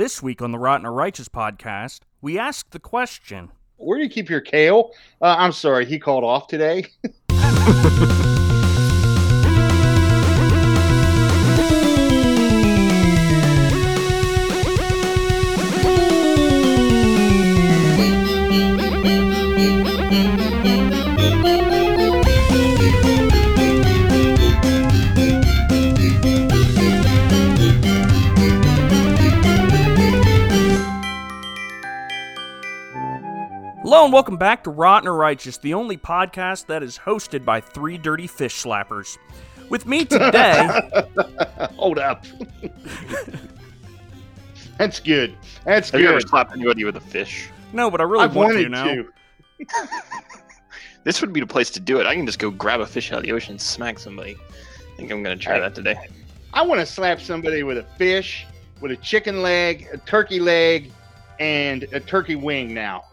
This week on the Rotten or Righteous podcast, we ask the question Where do you keep your kale? Uh, I'm sorry, he called off today. and welcome back to Rotten or Righteous, the only podcast that is hosted by three dirty fish slappers. With me today, Hold up. That's good. That's Have you ever good. slapped anybody with a fish? no, but I really I've want to now. to. This would be the place to do it. I can just go grab a fish out of the ocean and smack somebody. I think I'm gonna try Hey. that today. I want to slap somebody with a fish, with a chicken leg, a turkey leg, and a turkey wing now.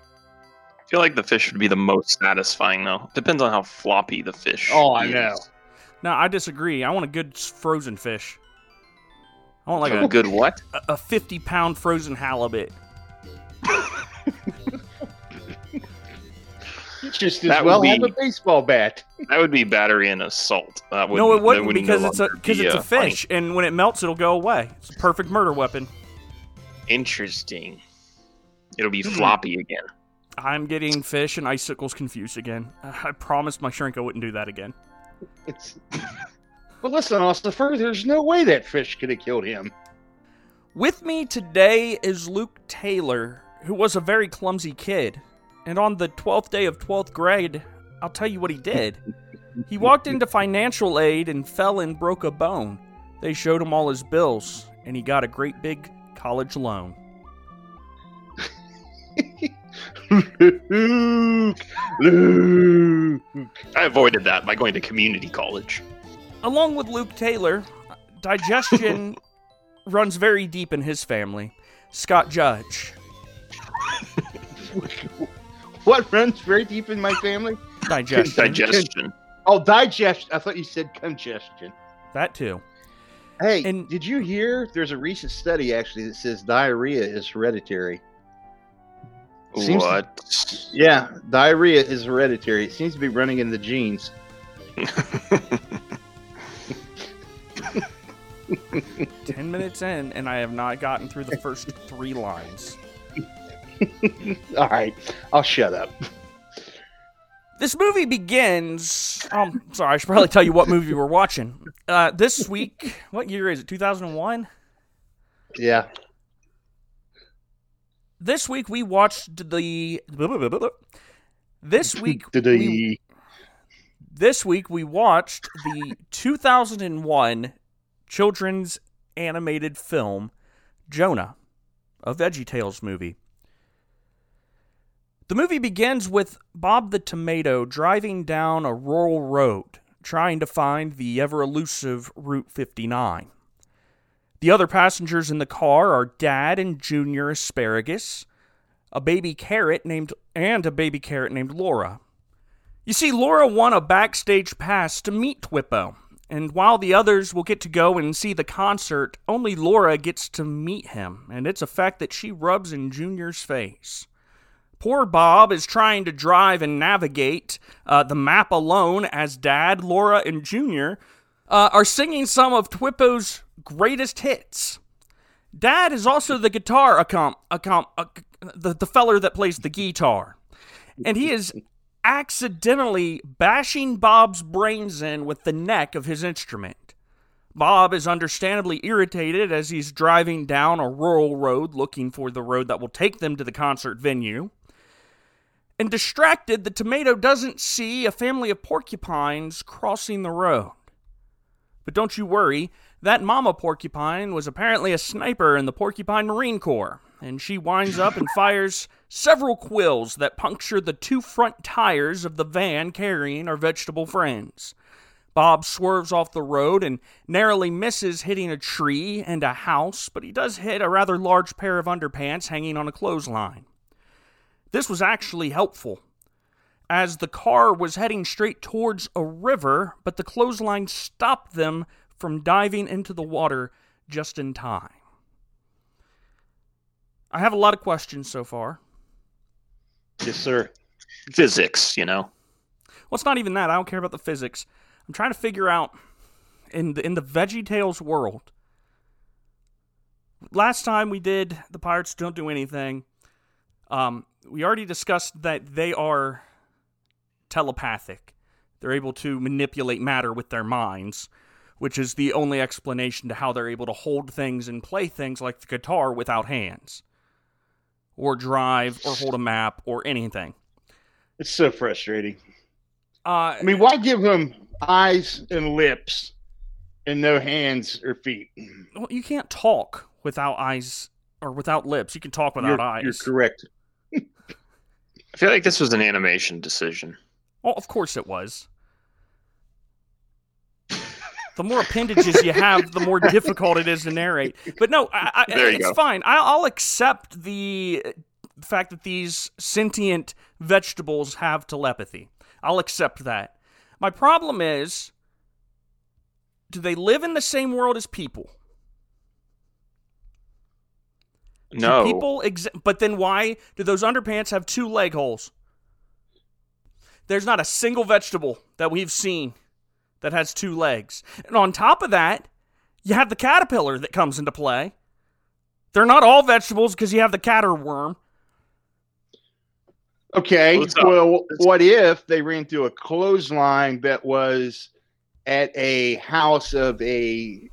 I feel like the fish would be the most satisfying though. Depends on how floppy the fish. Oh, I is. know. No, I disagree. I want a good frozen fish. I want like Like a, a good what? a 50 pound frozen halibut. It's just as That would well have be- a baseball bat. That would be battery and assault. That would no, it wouldn't would because no it's a because be, it's a funny. fish, and when it melts, it'll go away. It's a perfect murder weapon. Interesting. It'll be Hmm. floppy again. I'm getting fish and icicles confused again. Uh, I promised my shrink I wouldn't do that again. It's... well, listen, Ossifer, there's no way that fish could have killed him. With me today is Luke Taylor, who was a very clumsy kid. And on the 12th day of 12th grade, I'll tell you what he did. He walked into financial aid and fell and broke a bone. They showed him all his bills, and he got a great big college loan. Luke, Luke. I avoided that by going to community college. Along with Luke Taylor, digestion runs very deep in his family. Scott Judge. What runs very deep in my family? Digestion. Digestion. Oh, digest. I thought you said congestion. that too. Hey, And- did you hear? There's a recent study actually that says diarrhea is hereditary. Seems to- what? Yeah, diarrhea is hereditary. It seems to be running in the genes. Ten minutes in, and I have not gotten through the first three lines. All right, I'll shut up. This movie begins. Um, sorry, I should probably tell you what movie we're watching. Uh, this week, what year is it? 2001. Yeah. This week we watched the. This week we, this week we watched the 2001 children's animated film Jonah, a VeggieTales movie. The movie begins with Bob the Tomato driving down a rural road trying to find the ever elusive Route 59. The other passengers in the car are Dad and Junior Asparagus, a baby carrot named and a baby carrot named Laura. You see, Laura won a backstage pass to meet Twippo, and while the others will get to go and see the concert, only Laura gets to meet him, and it's a fact that she rubs in Junior's face. Poor Bob is trying to drive and navigate uh, the map alone as Dad, Laura, and Junior uh, are singing some of Twippo's greatest hits. Dad is also the guitar accom- accom- ac- the, the feller that plays the guitar. And he is accidentally bashing Bob's brains in with the neck of his instrument. Bob is understandably irritated as he's driving down a rural road looking for the road that will take them to the concert venue. And distracted, the tomato doesn't see a family of porcupines crossing the road. But don't you worry, that mama porcupine was apparently a sniper in the Porcupine Marine Corps, and she winds up and fires several quills that puncture the two front tires of the van carrying our vegetable friends. Bob swerves off the road and narrowly misses hitting a tree and a house, but he does hit a rather large pair of underpants hanging on a clothesline. This was actually helpful, as the car was heading straight towards a river, but the clothesline stopped them from diving into the water just in time. I have a lot of questions so far. Yes, sir. Physics, you know. Well, it's not even that. I don't care about the physics. I'm trying to figure out in the in the Veggie Tales world. Last time we did the pirates don't do anything. Um, we already discussed that they are telepathic. They're able to manipulate matter with their minds, which is the only explanation to how they're able to hold things and play things like the guitar without hands, or drive, or hold a map, or anything. It's so frustrating. Uh, I mean, why give them eyes and lips and no hands or feet? well, you can't talk without eyes or without lips. You can talk without you're, eyes. You're correct. I feel like this was an animation decision. Well, of course it was. The more appendages you have, the more difficult it is to narrate. But no, I, I, it's go. fine. I, I'll accept the fact that these sentient vegetables have telepathy. I'll accept that. My problem is, do they live in the same world as people? Do No. people ex- but then why do those underpants have two leg holes? There's not a single vegetable that we've seen that has two legs. And on top of that, you have the caterpillar that comes into play. They're not all vegetables because you have the caterworm. Okay. Well, what if they ran through a clothesline that was at a house of a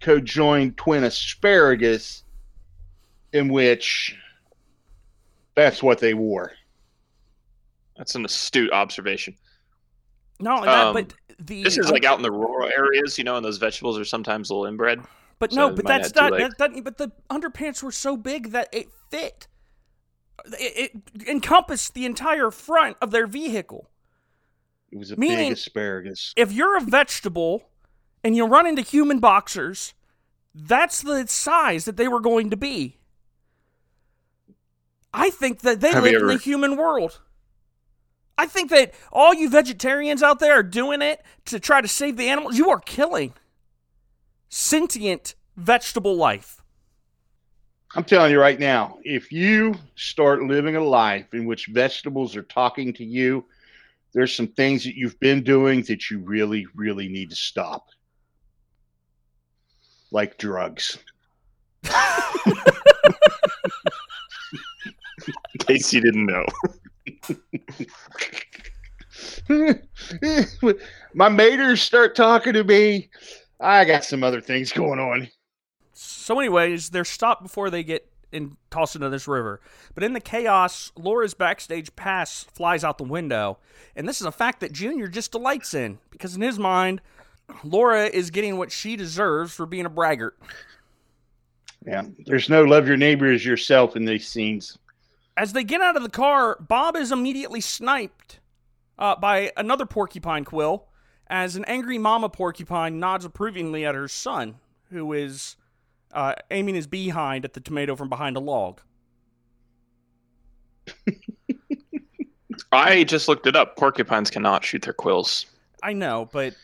cojoined twin asparagus, in which that's what they wore? That's an astute observation. Not only that, Um, but the This is like out in the rural areas, you know, and those vegetables are sometimes a little inbred. But So no, but that's not. legs. That, that, but the underpants were so big that it fit. Uh, it, it encompassed the entire front of their vehicle. It was a Meaning- big asparagus. If you're a vegetable and you run into human boxers, that's the size that they were going to be. I think that they Have live you in the human world. I think that all you vegetarians out there are doing it to try to save the animals. You are killing sentient vegetable life. I'm telling you right now, if you start living a life in which vegetables are talking to you, there's some things that you've been doing that you really, really need to stop. Like drugs. In case you didn't know. My maters start talking to me. I got some other things going on. So, anyways, they're stopped before they get in, tossed into this river. But in the chaos, Laura's backstage pass flies out the window. And this is a fact that Junior just delights in because, in his mind, Laura is getting what she deserves for being a braggart. Yeah. There's no love your neighbor as yourself in these scenes. As they get out of the car, Bob is immediately sniped uh, by another porcupine quill as an angry mama porcupine nods approvingly at her son, who is uh, aiming his behind at the tomato from behind a log. I just looked it up. Porcupines cannot shoot their quills. I know, but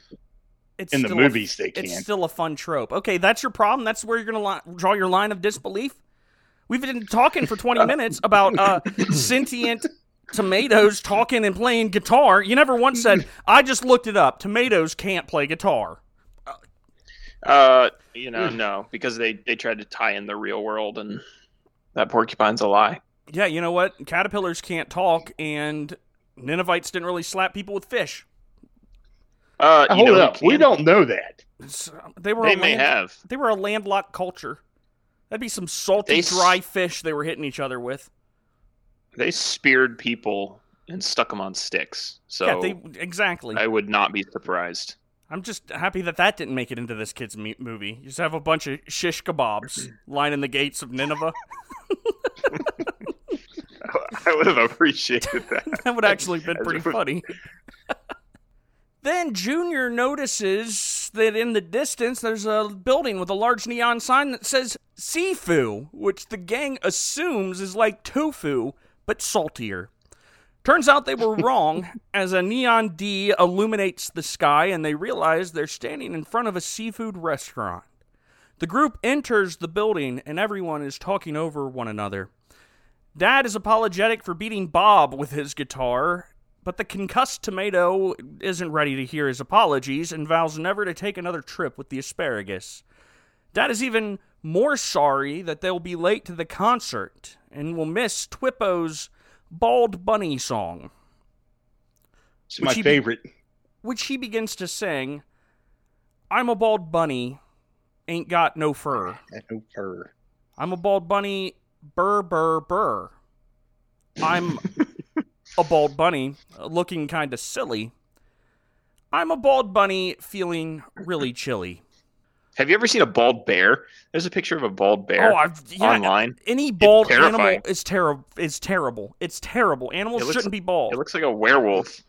it's In the still a- movies, they can. It's still a fun trope. Okay, that's your problem. That's where you're gonna li- draw your line of disbelief. We've been talking for 20 minutes about uh, sentient tomatoes talking and playing guitar. You never once said, "I just looked it up. Tomatoes can't play guitar." Uh, you know, no, because they they tried to tie in the real world, and that porcupine's a lie. Yeah, you know what? Caterpillars can't talk, and Ninevites didn't really slap people with fish. Uh, you Hold know up. We don't know that. It's- they were They may land- have. They were a landlocked culture. That'd be some salty, They dry fish they were hitting each other with. They speared people and stuck them on sticks. So yeah, they exactly. I would not be surprised. I'm just happy that that didn't make it into this kid's me- movie. You just have a bunch of shish kebabs lining the gates of Nineveh. I would have appreciated that. That would actually been pretty funny. then Junior notices that in the distance there's a building with a large neon sign that says Sifu, which the gang assumes is like tofu, but saltier. Turns out they were wrong, as a neon D illuminates the sky and they realize they're standing in front of a seafood restaurant. The group enters the building and everyone is talking over one another. Dad is apologetic for beating Bob with his guitar, but the concussed tomato isn't ready to hear his apologies and vows never to take another trip with the asparagus. Dad is even more sorry that they'll be late to the concert and will miss Twippo's Bald Bunny song, It's Which my he be- favorite. which he begins to sing I'm a bald bunny, ain't got no fur. No fur. I'm a bald bunny, burr, burr, burr. I'm a bald bunny, uh, looking kind of silly. I'm a bald bunny, feeling really chilly. Have you ever seen a bald bear? There's a picture of a bald bear Oh, I've yeah, online. any bald animal terrifying. is terrible. Is terrible. It's terrible. Animals It shouldn't be bald. It looks like a werewolf.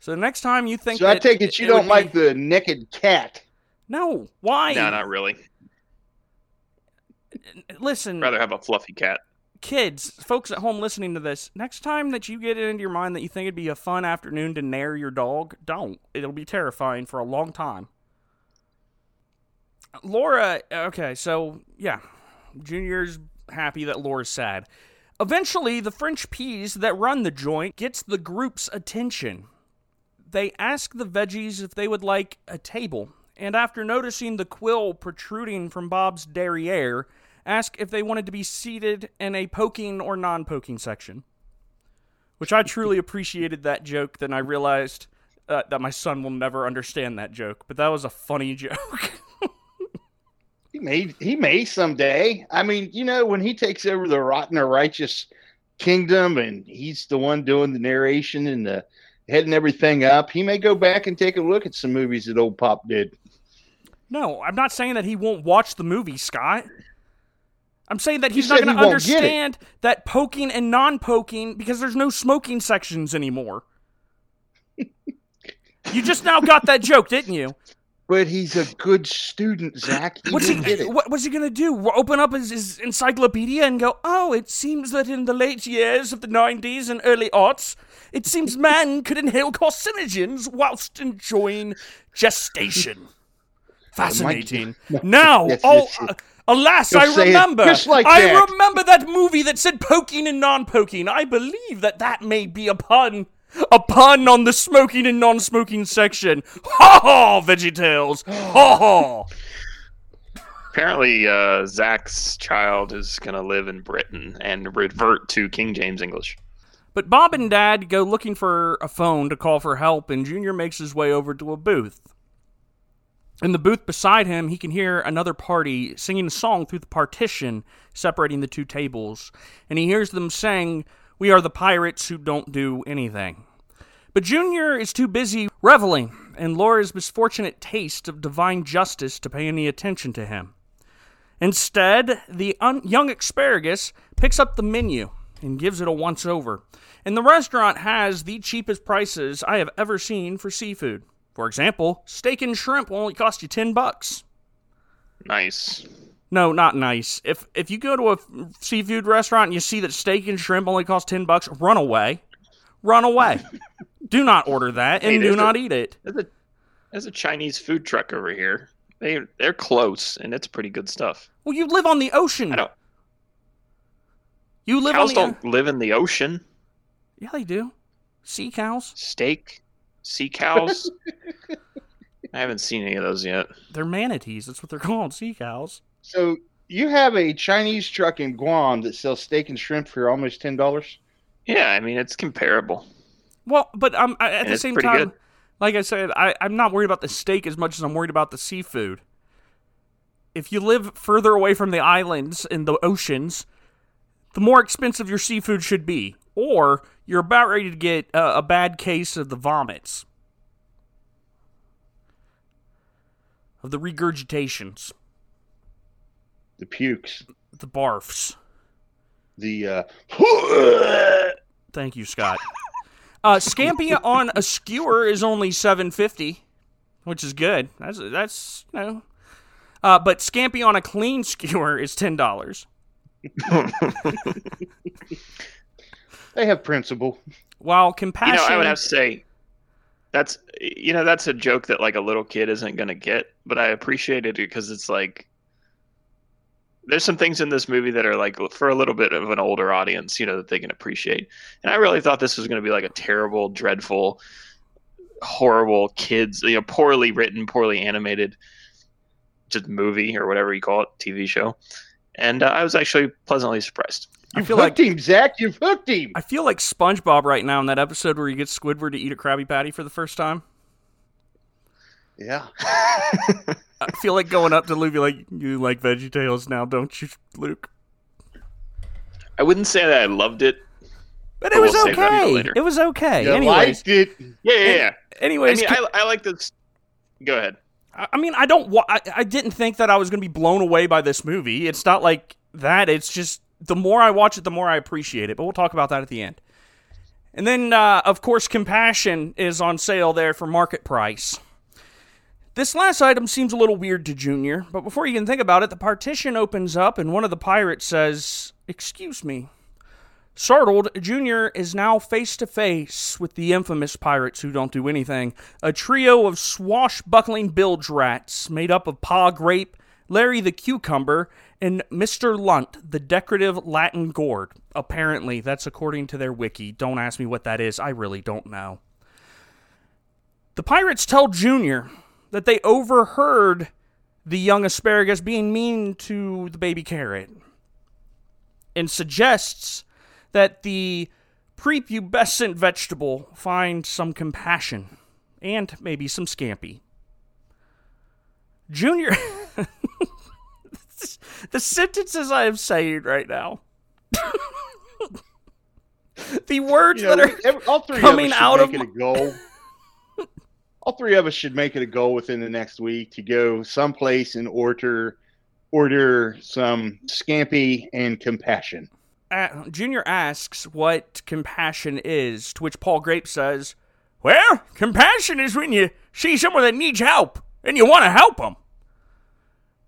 so the next time you think, So I take it you it don't like be- the naked cat. no, why? No, not really. Listen, I'd rather have a fluffy cat. Kids, folks at home listening to this, next time that you get it into your mind that you think it'd be a fun afternoon to nair your dog, don't. It'll be terrifying for a long time. Laura, okay, so yeah, Junior's happy that Laura's sad. Eventually, the French peas that run the joint gets the group's attention. They ask the veggies if they would like a table, and after noticing the quill protruding from Bob's derriere, ask if they wanted to be seated in a poking or non poking section. Which I truly appreciated that joke, then I realized uh, that my son will never understand that joke, but that was a funny joke. He may he may someday. I mean, you know, when he takes over the rotten or righteous kingdom and he's the one doing the narration and the heading everything up, he may go back and take a look at some movies that old Pop did. no, I'm not saying that he won't watch the movie, Scott. I'm saying that he's not going to won't get it. understand that poking and non poking because there's no smoking sections anymore. you just now got that joke, didn't you? But he's a good student, Zach. He What's he? What, what's he gonna do? Open up his, his encyclopedia and go? Oh, it seems that in the late years of the '90s and early aughts, it seems man could inhale carcinogens whilst enjoying gestation. Fascinating. Now, oh, yes. uh, alas, You'll I remember. just like I that. remember that movie that said poking and non-poking. I believe that that may be a pun. A pun on the smoking and non-smoking section. Ha ha, VeggieTales. Ha ha. Apparently, uh, Zach's child is going to live in Britain and revert to King James English. But Bob and Dad go looking for a phone to call for help, and Junior makes his way over to a booth. In the booth beside him, he can hear another party singing a song through the partition separating the two tables, and he hears them saying, We are the pirates who don't do anything. But Junior is too busy reveling in Laura's misfortunate taste of divine justice to pay any attention to him. Instead, the un- young asparagus picks up the menu and gives it a once over. And the restaurant has the cheapest prices I have ever seen for seafood. For example, steak and shrimp will only cost you 10 bucks. Nice. No, not nice. If if you go to a seafood restaurant and you see that steak and shrimp only cost 10 bucks, run away. Run away. do not order that and Hey, do there's a- not eat it. There's a there's a Chinese food truck over here. They they're close and it's pretty good stuff. Well, you live on the ocean. I don't. You live Cows on the don't live in the ocean. Yeah, they do. Sea cows. Steak, sea cows. I haven't seen any of those yet. They're manatees. That's what they're called, sea cows. So you have a Chinese truck in Guam that sells steak and shrimp for almost ten dollars. Yeah, I mean it's comparable. Well, but um, I- at And the same time, good. like I said, I, I'm not worried about the steak as much as I'm worried about the seafood. If you live further away from the islands and the oceans, the more expensive your seafood should be, or you're about ready to get uh, a bad case of the vomits, of the regurgitations, The pukes. the barfs. The uh, Thank you, Scott. Uh, Scampi on a skewer is only seven fifty, which is good. That's that's you know. Uh, but Scampi on a clean skewer is ten dollars. They have principle. While compassion, You compassion, know, I would have to say that's you know that's a joke that like a little kid isn't gonna get, but I appreciated it because it's like there's some things in this movie that are like for a little bit of an older audience, you know, that they can appreciate. And I really thought this was going to be like a terrible, dreadful, horrible kids, you know, poorly written, poorly animated, just movie or whatever you call it, TV show. And uh, I was actually pleasantly surprised. You've feel hooked like him, Zach. You've hooked him. I feel like SpongeBob right now in that episode where he gets Squidward to eat a Krabby Patty for the first time. Yeah. I feel like going up to Luke, like, "You like Veggie Tales now, don't you, Luke?" I wouldn't say that I loved it. But But it was we'll save that until okay. It was okay. You anyways, liked it. Yeah, yeah, yeah. I anyways, mean, I, I like this. Go ahead. I mean, I don't. Wa- I, I didn't think that I was going to be blown away by this movie. It's not like that. It's just the more I watch it, the more I appreciate it. But we'll talk about that at the end. And then, uh, of course, Compassion is on sale there for market price. This last item seems a little weird to Junior, but before you can think about it, the partition opens up and one of the pirates says, Excuse me. Startled, Junior is now face to face with the infamous pirates who don't do anything. A trio of swashbuckling bilge rats made up of Pa Grape, Larry the Cucumber, and Mr. Lunt, the decorative Latin gourd. Apparently, that's according to their wiki. Don't ask me what that is, I really don't know. The pirates tell Junior that they overheard the young asparagus being mean to the baby carrot and suggests that the prepubescent vegetable find some compassion and maybe some scampi. Junior, the sentences I am saying right now, the words You know, that are every- all three coming of us out make of it my- a goal. all three of us should make it a goal within the next week to go someplace and order order some scampi and compassion. Uh, Junior asks what compassion is, to which Paul Grape says, Well, compassion is when you see someone that needs help and you want to help them.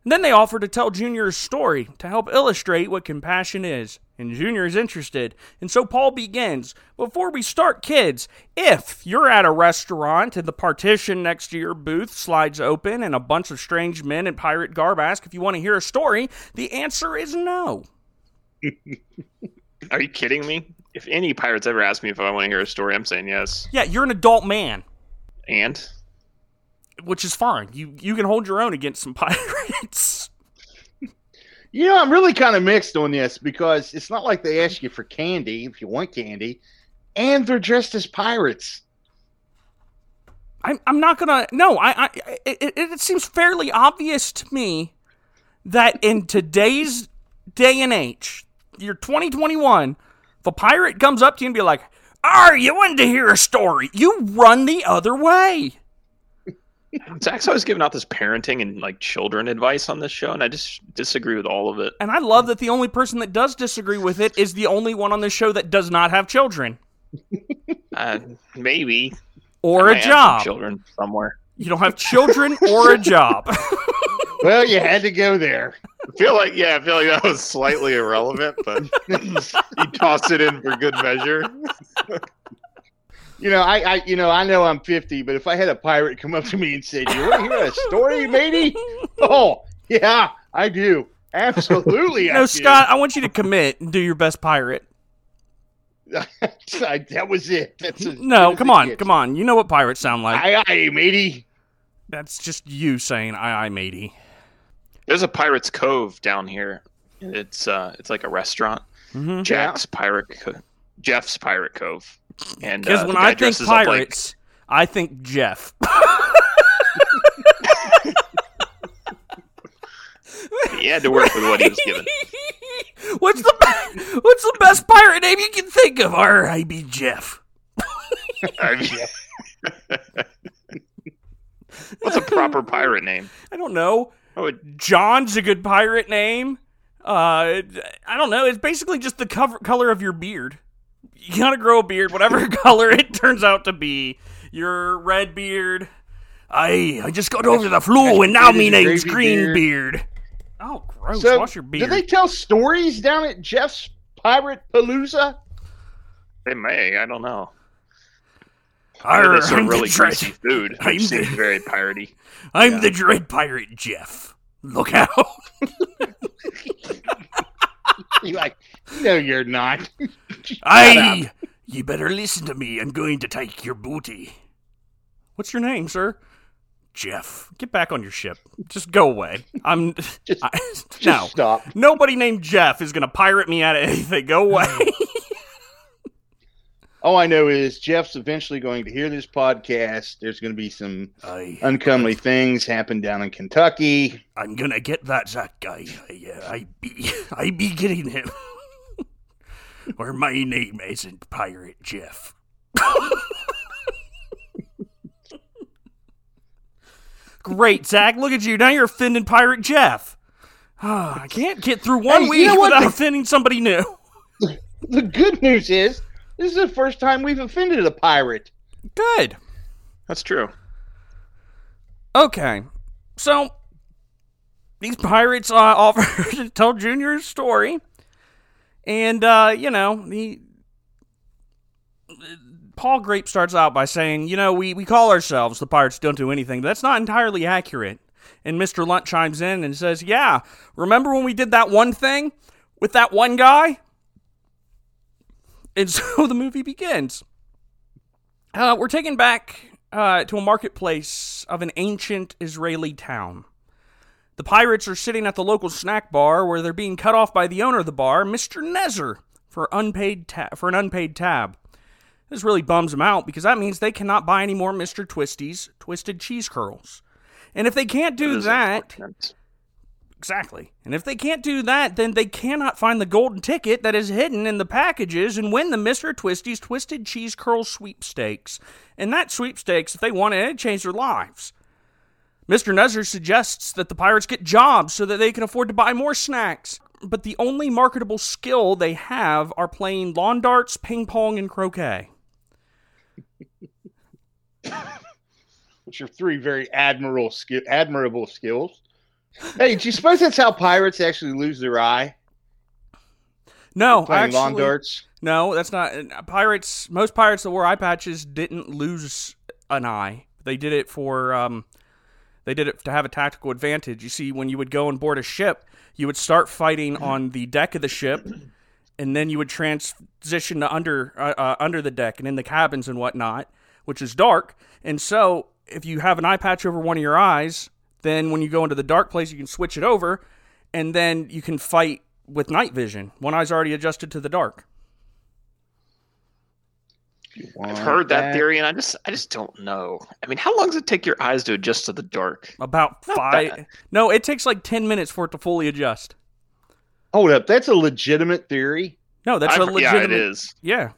And then they offer to tell Junior a story to help illustrate what compassion is. And Junior is interested. And so Paul begins. Before we start, kids, if you're at a restaurant and the partition next to your booth slides open and a bunch of strange men in pirate garb ask if you want to hear a story, the answer is no. Are you kidding me? If any pirates ever ask me if I want to hear a story, I'm saying yes. Yeah, you're an adult man. And which is fine. You you can hold your own against some pirates. You know, I'm really kind of mixed on this because it's not like they ask you for candy if you want candy, and they're dressed as pirates. I'm I'm not gonna. No, I, I it, it, it seems fairly obvious to me that in today's day and age, year 2021, if a pirate comes up to you and be like, "Are you wanting to hear a story?" You run the other way. Zach's always giving out this parenting and like children advice on this show, and I just disagree with all of it. And I love that the only person that does disagree with it is the only one on this show that does not have children Uh, maybe or I a might some job. children somewhere. You don't have children or a job. Well, you had to go there. I feel like yeah, I feel like that was slightly irrelevant, but he tossed it in for good measure. You know, I, I, you know, I know I'm 50, but if I had a pirate come up to me and said, "You want to hear a story, matey?" Oh, yeah, I do. Absolutely, I no, do. Scott, I want you to commit and do your best pirate. I- that was it. That's as No, come on, come on. You know what pirates sound like. Aye, aye, matey. That's just you saying "aye, aye, matey." There's a Pirates Cove down here. It's uh, it's like a restaurant. Mhm. Jack's Pirate, Co- Jeff's Pirate Cove. And Because uh, when I think dresses up like- pirates, I think Jeff. he had to work with what he was given. what's the What's the best pirate name you can think of? R. I. B. Jeff. I mean- What's a proper pirate name? I don't know. Oh, John's a good pirate name. Uh, I don't know. It's basically just the cover color of your beard. You gotta grow a beard, whatever color it turns out to be. Your red beard. I I just got over the flu, and now It is me name's Green beard. Beard. Oh, gross! So, Wash your beard. do they tell stories down at Jeff's Pirate Palooza? they may. I don't know. Arr, they serve I'm, really the dread, greasy food, I'm seems the- very piratey. I'm Yeah. the dread pirate Jeff. Look out. You're like, no, you're not. Shut Aye! You better listen to me. I'm going to take your booty. What's your name, sir? Jeff. Get back on your ship. Just go away. I'm. Just- I, Just no. stop. Nobody named Jeff is going to pirate me out of anything. Go away. All I know is Jeff's eventually going to hear this podcast. There's going to be some uncomely things happen down in Kentucky. I'm going to get that Zach guy. I, uh, I be. I be getting him. or my name isn't Pirate Jeff. Great, Zach. Look at you. Now you're offending Pirate Jeff. Ah, I can't get through one Hey, you week know what? without offending somebody new. The good news is this is the first time we've offended a pirate. Good. That's true. Okay. So, these pirates uh, offer to tell Junior's story. And, uh, you know, the. Paul Grape starts out by saying, you know, we, we call ourselves the Pirates Don't Do Anything, but that's not entirely accurate. And Mr. Lunt chimes in and says, yeah, remember when we did that one thing with that one guy? And so the movie begins. Uh, we're taken back uh, to a marketplace of an ancient Israeli town. The pirates are sitting at the local snack bar where they're being cut off by the owner of the bar, Mr. Nezzer, for unpaid ta- for an unpaid tab. This really bums them out because that means they cannot buy any more Mr. Twisty's twisted cheese curls. And if they can't do That that. Exactly. And if they can't do that, then they cannot find the golden ticket that is hidden in the packages and win the Mr. Twisty's Twisted Cheese Curl sweepstakes. And that sweepstakes, if they won it, it'd change their lives. Mr. Nezzer suggests that the pirates get jobs so that they can afford to buy more snacks. But the only marketable skill they have are playing lawn darts, ping pong, and croquet. which are three very admirable admirable skills. Hey, do you suppose that's how pirates actually lose their eye? No, actually- darts. No, that's not. uh, Pirates. Most pirates that wore eye patches didn't lose an eye. They did it for. Um, they did it to have a tactical advantage. You see, when you would go and board a ship, you would start fighting on the deck of the ship, and then you would transition to under uh, uh, under the deck and in the cabins and whatnot, which is dark. And so, if you have an eye patch over one of your eyes, then when you go into the dark place, you can switch it over, and then you can fight with night vision. One eye's already adjusted to the dark. I've heard that, theory, and I just I just don't know. I mean, how long does it take your eyes to adjust to the dark? About Not five. bad. No, it takes like ten minutes for it to fully adjust. Hold up, that's a legitimate theory. No, that's I've- a legitimate. Yeah, it is. Yeah.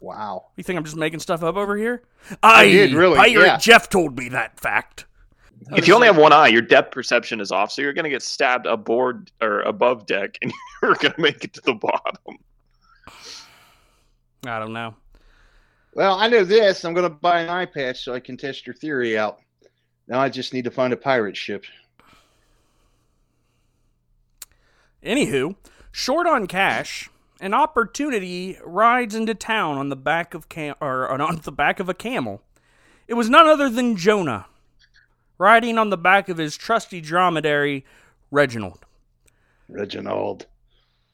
Wow. You think I'm just making stuff up over here? I did, really, Pirate yeah. Jeff told me that fact. If you only have one eye, your depth perception is off, so you're going to get stabbed aboard or above deck, and you're going to make it to the bottom. I don't know. Well, I know this. I'm going to buy an eye patch so I can test your theory out. Now I just need to find a pirate ship. Anywho, short on cash, an opportunity rides into town on the back of cam- or on the back of a camel. It was none other than Jonah, riding on the back of his trusty dromedary, Reginald. Reginald.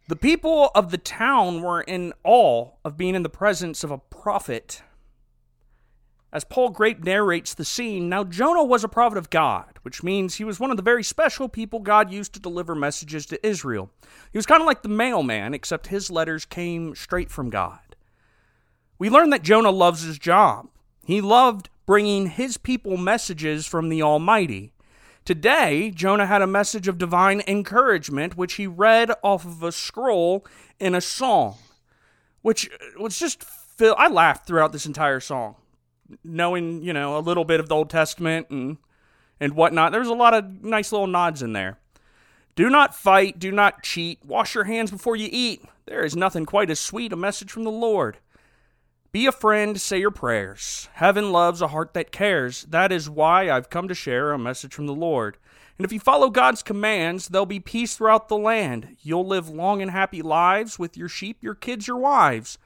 The people of the town were in awe of being in the presence of a prophet. As Paul Grape narrates the scene, now Jonah was a prophet of God, which means he was one of the very special people God used to deliver messages to Israel. He was kind of like the mailman, except his letters came straight from God. We learn that Jonah loves his job. He loved bringing his people messages from the Almighty. Today, Jonah had a message of divine encouragement, which he read off of a scroll in a song, which was just. I laughed throughout this entire song, knowing you know a little bit of the Old Testament and and whatnot. There was a lot of nice little nods in there. Do not fight. Do not cheat. Wash your hands before you eat. There is nothing quite as sweet a message from the Lord. Be a friend, say your prayers. Heaven loves a heart that cares. That is why I've come to share a message from the Lord. And if you follow God's commands, there'll be peace throughout the land. You'll live long and happy lives with your sheep, your kids, your wives.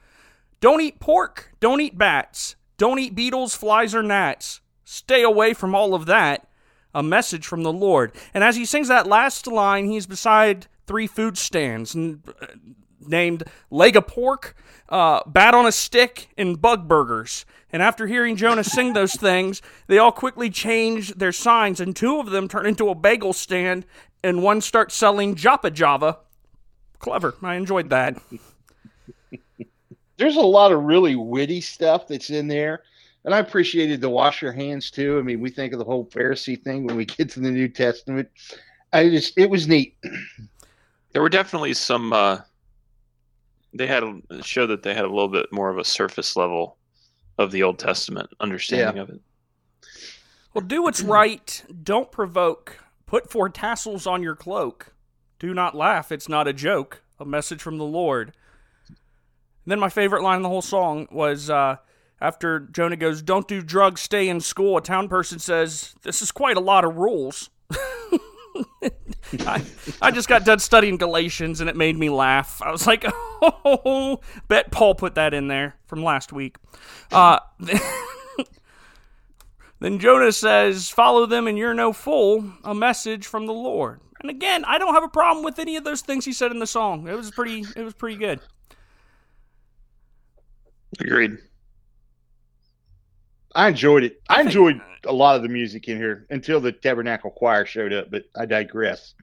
Don't eat pork. Don't eat bats. Don't eat beetles, flies, or gnats. Stay away from all of that. a message from the Lord. And as he sings that last line, he's beside three food stands n- named leg of pork, uh, bat on a stick, and bug burgers. And after hearing Jonah sing those things, they all quickly change their signs, and two of them turn into a bagel stand, and one starts selling Joppa Java. Clever. I enjoyed that. There's a lot of really witty stuff that's in there. And I appreciated the wash your hands too. I mean, we think of the whole Pharisee thing when we get to the New Testament. I just, it was neat. There were definitely some. Uh, they had a show that they had a little bit more of a surface level of the Old Testament understanding Yeah. of it. Well, do what's right. Don't provoke. Put four tassels on your cloak. Do not laugh. It's not a joke. A message from the Lord. Then my favorite line in the whole song was uh, after Jonah goes, Don't do drugs, stay in school. A town person says, This is quite a lot of rules. I, I just got done studying Galatians and it made me laugh. I was like, Oh, bet Paul put that in there from last week. Uh, then Jonah says, Follow them and you're no fool, a message from the Lord. And again, I don't have a problem with any of those things he said in the song. It was pretty it was pretty good. Agreed. I enjoyed it. I think- enjoyed a lot of the music in here until the Tabernacle Choir showed up, but I digress.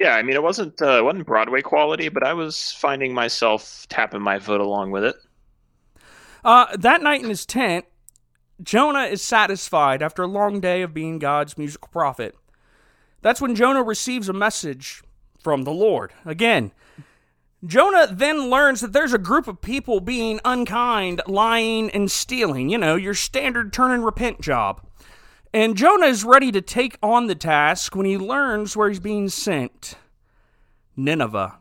Yeah, I mean, it wasn't uh, it wasn't Broadway quality, but I was finding myself tapping my foot along with it. Uh, that night in his tent, Jonah is satisfied after a long day of being God's musical prophet. That's when Jonah receives a message from the Lord. Again, Jonah then learns that there's a group of people being unkind, lying, and stealing. You know, your standard turn and repent job. And Jonah is ready to take on the task when he learns where he's being sent Nineveh.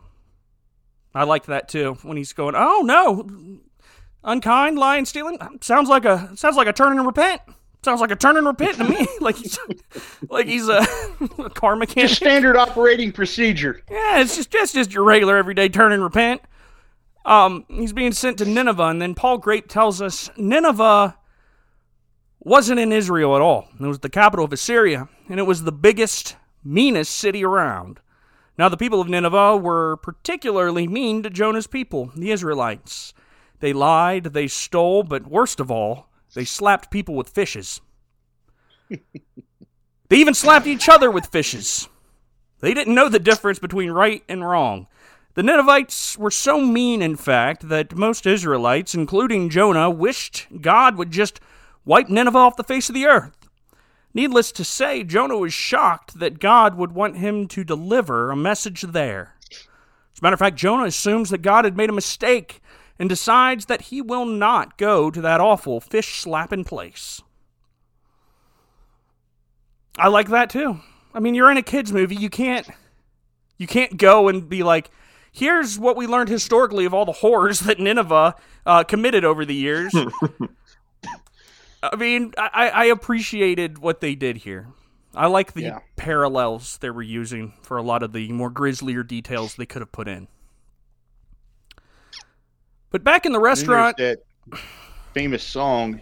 I like that too. When he's going, oh no, unkind, lying, stealing. Sounds like a sounds like a turn and repent. Sounds like a turn and repent to me. like he's like he's a, a car Just mechanic. standard operating procedure. Yeah, it's just that's just your regular everyday turn and repent. Um, he's being sent to Nineveh, and then Paul Grape tells us Nineveh wasn't in Israel at all. It was the capital of Assyria, and it was the biggest, meanest city around. Now, the people of Nineveh were particularly mean to Jonah's people, the Israelites. They lied, they stole, but worst of all, they slapped people with fishes. they even slapped each other with fishes. They didn't know the difference between right and wrong. The Ninevites were so mean, in fact, that most Israelites, including Jonah, wished God would just wipe Nineveh off the face of the earth. Needless to say, Jonah was shocked that God would want him to deliver a message there. As a matter of fact, Jonah assumes that God had made a mistake and decides that he will not go to that awful fish slapping place. I like that too. I mean, you're in a kids movie, you can't you can't go and be like, here's what we learned historically of all the horrors that Nineveh uh, committed over the years. I mean, I, I appreciated what they did here. I like the Yeah. parallels they were using for a lot of the more grislier details they could have put in. But back in the restaurant, that famous song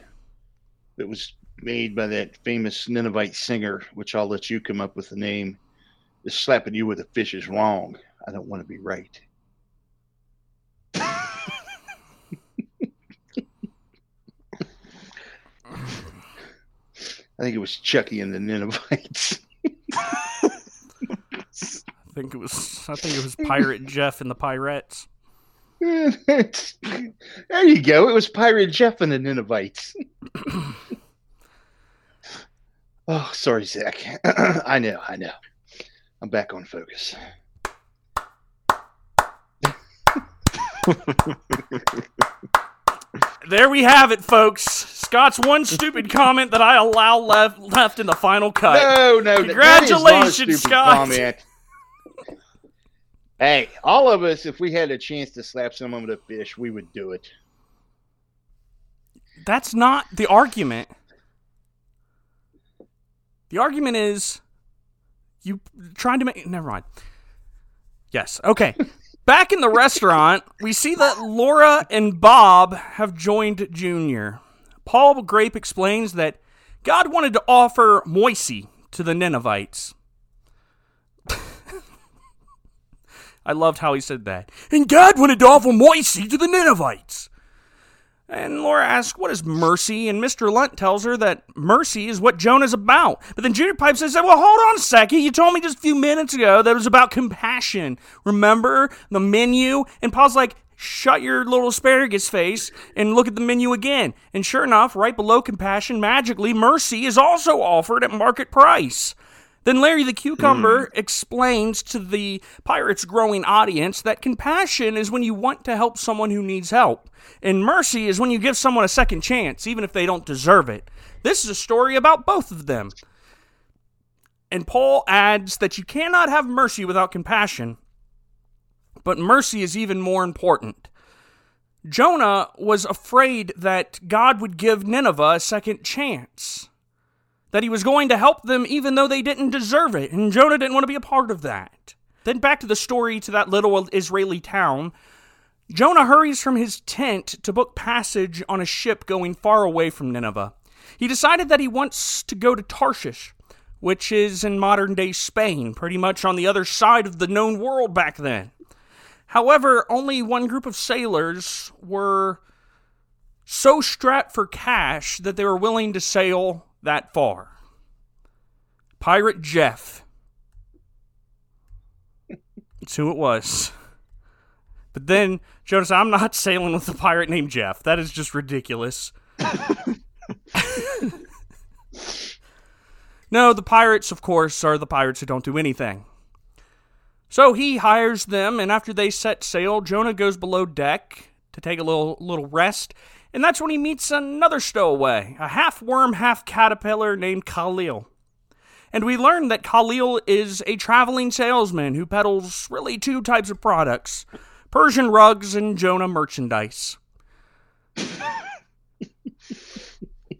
that was made by that famous Ninevite singer, which I'll let you come up with the name. Is slapping you with a fish is wrong. I don't want to be right. I think it was Chucky and the Ninevites. I think it was I think it was Pirate Jeff and the Pirates. there you go. It was Pirate Jeff and the Ninevites. oh, sorry, Zach. I know, I know. I'm back on focus. There we have it, folks. Scott's one stupid comment that I allow left left in the final cut. No, no, that- that is not a Congratulations, stupid Scott. comment. Hey, all of us, if we had a chance to slap someone with a fish, we would do it. That's not the argument. The argument is you trying to make. Never mind. Yes. Okay. Back in the restaurant, we see that Laura and Bob have joined Junior. Paul Grape explains that God wanted to offer Moisi to the Ninevites. I loved how he said that. And God wanted to offer Moisi to the Ninevites. And Laura asks, What is mercy? And Mr. Lunt tells her that mercy is what Jonah's about. But then Junior Pipe says, Well, hold on a second. You told me just a few minutes ago that it was about compassion. Remember the menu? And Paul's like, Shut your little asparagus face and look at the menu again. And sure enough, right below compassion, magically, mercy is also offered at market price. Then Larry the Cucumber mm. explains to the pirate's growing audience that compassion is when you want to help someone who needs help, and mercy is when you give someone a second chance, even if they don't deserve it. This is a story about both of them. And Paul adds that you cannot have mercy without compassion, but mercy is even more important. Jonah was afraid that God would give Nineveh a second chance that he was going to help them even though they didn't deserve it, and Jonah didn't want to be a part of that. Then back to the story to that little Israeli town. Jonah hurries from his tent to book passage on a ship going far away from Nineveh. He decided that he wants to go to Tarshish, which is in modern day Spain, pretty much on the other side of the known world back then. However, only one group of sailors were so strapped for cash that they were willing to sail that far. Pirate Jeff. That's who it was. But then, Jonas, I'm not sailing with a pirate named Jeff. That is just ridiculous. no, the pirates, of course, are the pirates who don't do anything. So he hires them, and after they set sail, Jonah goes below deck to take a little little rest, and that's when he meets another stowaway, a half worm, half caterpillar named Khalil. And we learn that Khalil is a traveling salesman who peddles really two types of products Persian rugs and Jonah merchandise.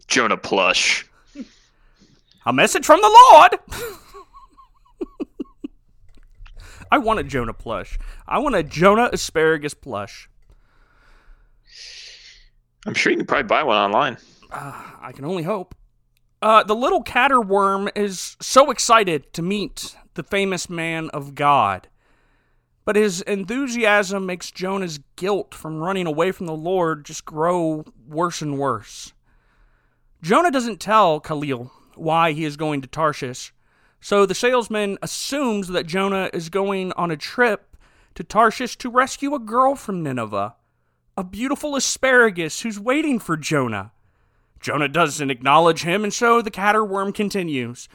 Jonah plush. A message from the Lord! I want a Jonah plush. I want a Jonah asparagus plush. I'm sure you can probably buy one online. Uh, I can only hope. Uh, the little caterworm is so excited to meet the famous man of God. But his enthusiasm makes Jonah's guilt from running away from the Lord just grow worse and worse. Jonah doesn't tell Khalil why he is going to Tarshish, so the salesman assumes that Jonah is going on a trip to Tarshish to rescue a girl from Nineveh a beautiful asparagus who's waiting for Jonah. Jonah doesn't acknowledge him, and so the caterworm continues.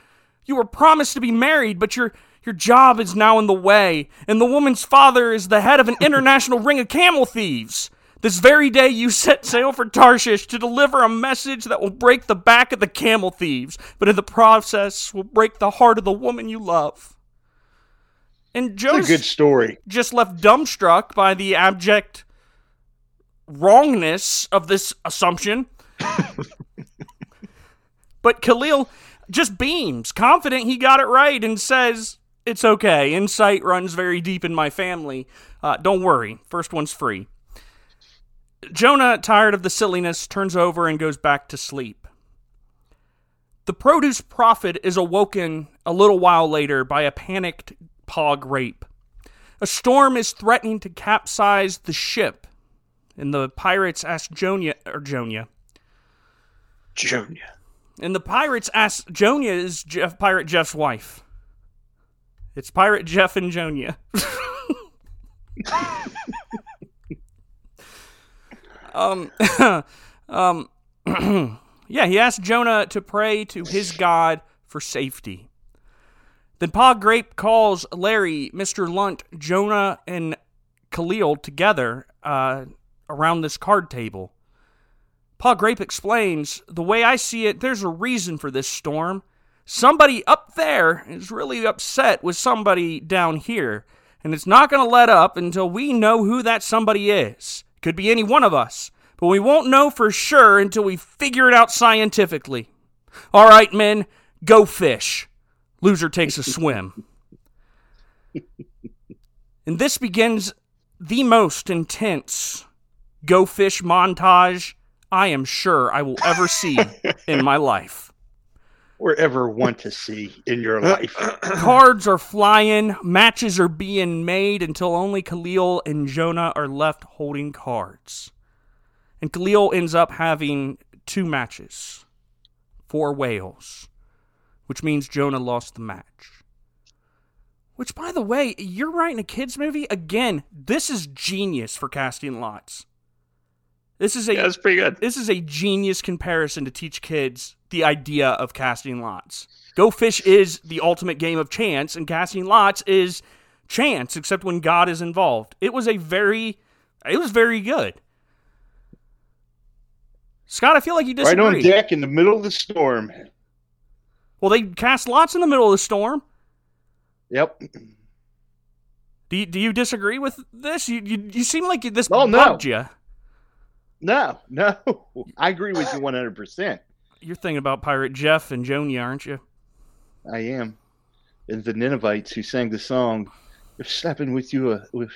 You were promised to be married, but your your job is now in the way, and the woman's father is the head of an international ring of camel thieves. This very day you set sail for Tarshish to deliver a message that will break the back of the camel thieves, but in the process will break the heart of the woman you love. And a good story. Just left dumbstruck by the abject wrongness of this assumption. but Khalil just beams, confident he got it right, and says, It's okay. Insight runs very deep in my family. Uh, don't worry. First one's free. Jonah, tired of the silliness, turns over and goes back to sleep. The produce prophet is awoken a little while later by a panicked Pa Grape. A storm is threatening to capsize the ship and the pirates ask Jonia or Jonia. Jonia. And the pirates ask Jonia is Jeff Pirate Jeff's wife. It's Pirate Jeff and Jonia. um um yeah, he asked Jonah to pray to his God for safety. Then Pa Grape calls Larry, Mr. Lunt, Jonah, and Khalil together uh, around this card table. Pa Grape explains the way I see it, there's a reason for this storm. Somebody up there is really upset with somebody down here, and it's not going to let up until we know who that somebody is. Could be any one of us, but we won't know for sure until we figure it out scientifically. All right, men, go fish. Loser takes a swim. and this begins the most intense go fish montage I am sure I will ever see in my life. or ever want to see in your uh, life. Cards are flying, matches are being made until only Khalil and Jonah are left holding cards. And Khalil ends up having two matches for whales, which means Jonah lost the match. Which, by the way, you're writing a kids' movie again. This is genius for casting lots. This is a Yeah, that's pretty good. this is a genius comparison to teach kids the idea of casting lots. Go Fish is the ultimate game of chance, and casting lots is chance, except when God is involved. It was a very, it was very good. Scott, I feel like you disagree. right on deck in the middle of the storm. well, they cast lots in the middle of the storm. Yep. Do you, do you disagree with this? You you, you seem like this Oh, no. bugged you. No, no. I agree with you 100%. You're thinking about Pirate Jeff and Jonia, aren't you? I am. And the Ninevites who sang the song, if slapping with you, uh, with,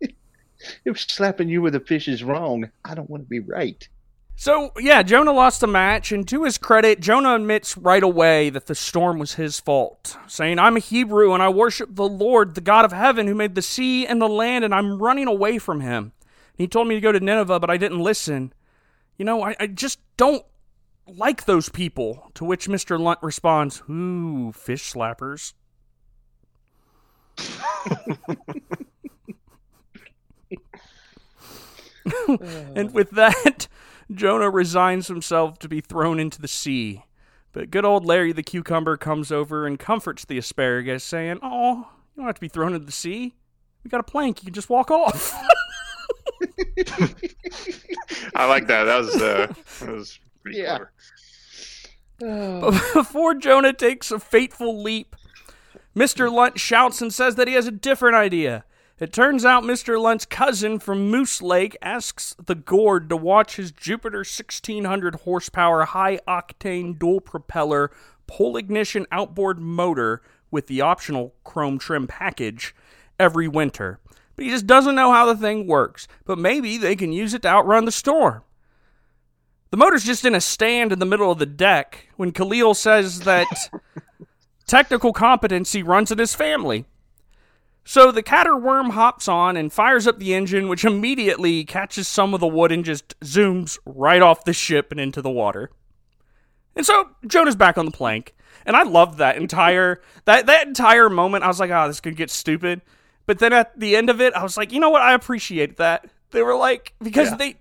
if slapping you with a fish is wrong, I don't want to be right. So, yeah, Jonah lost the match, and to his credit, Jonah admits right away that the storm was his fault, saying, I'm a Hebrew and I worship the Lord, the God of heaven, who made the sea and the land, and I'm running away from him. He told me to go to Nineveh, but I didn't listen. You know, I, I just don't like those people. To which Mr. Lunt responds, Ooh, fish slappers. and with that, Jonah resigns himself to be thrown into the sea. But good old Larry the cucumber comes over and comforts the asparagus, saying, Oh, you don't have to be thrown into the sea. We got a plank. You can just walk off. I like that. That was uh, that was pretty Yeah. clever. But before Jonah takes a fateful leap, Mr. Lunt shouts and says that he has a different idea. It turns out Mr. Lunt's cousin from Moose Lake asks the Gourd to watch his Jupiter 1600 horsepower high octane dual propeller pole ignition outboard motor with the optional chrome trim package every winter. But he just doesn't know how the thing works. But maybe they can use it to outrun the storm. The motor's just in a stand in the middle of the deck when Khalil says that technical competency runs in his family. So the caterworm hops on and fires up the engine, which immediately catches some of the wood and just zooms right off the ship and into the water. And so Jonah's back on the plank, and I loved that entire that that entire moment. I was like, "Oh, this could get stupid," but then at the end of it, I was like, "You know what? I appreciate that." They were like because Yeah. they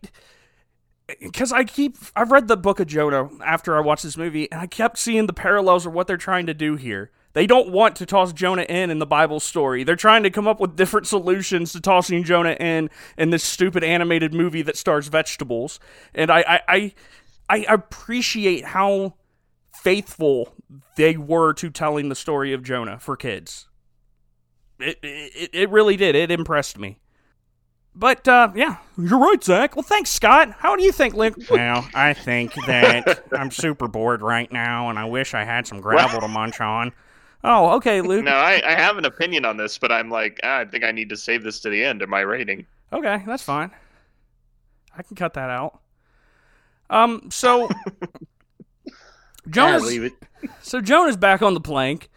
because I keep I've read the book of Jonah after I watched this movie, and I kept seeing the parallels of what they're trying to do here. They don't want to toss Jonah in in the Bible story. They're trying to come up with different solutions to tossing Jonah in in this stupid animated movie that stars vegetables. And I I I, I appreciate how faithful they were to telling the story of Jonah for kids. It it, it really did. It impressed me. But uh, yeah, you're right, Zach. Well, thanks, Scott. How do you think, Link? Well, I think that I'm super bored right now, and I wish I had some gravel to munch on. Oh, okay, Luke. No, I, I have an opinion on this, but I'm like, ah, I think I need to save this to the end of my rating. Okay, that's fine. I can cut that out. Um, so Jonah's it. So Jonah's back on the plank,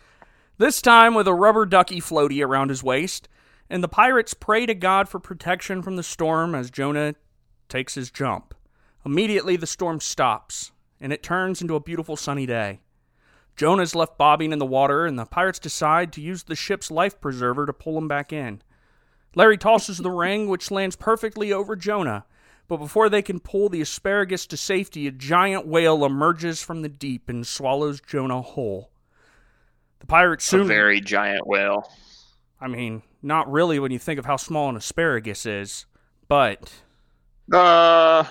this time with a rubber ducky floaty around his waist, and the pirates pray to God for protection from the storm as Jonah takes his jump. Immediately, the storm stops, and it turns into a beautiful sunny day. Jonah's left bobbing in the water, and the pirates decide to use the ship's life preserver to pull him back in. Larry tosses the ring, which lands perfectly over Jonah. But before they can pull the asparagus to safety, a giant whale emerges from the deep and swallows Jonah whole. The pirates It's soon. a very giant whale. I mean, not really when you think of how small an asparagus is, but Uh,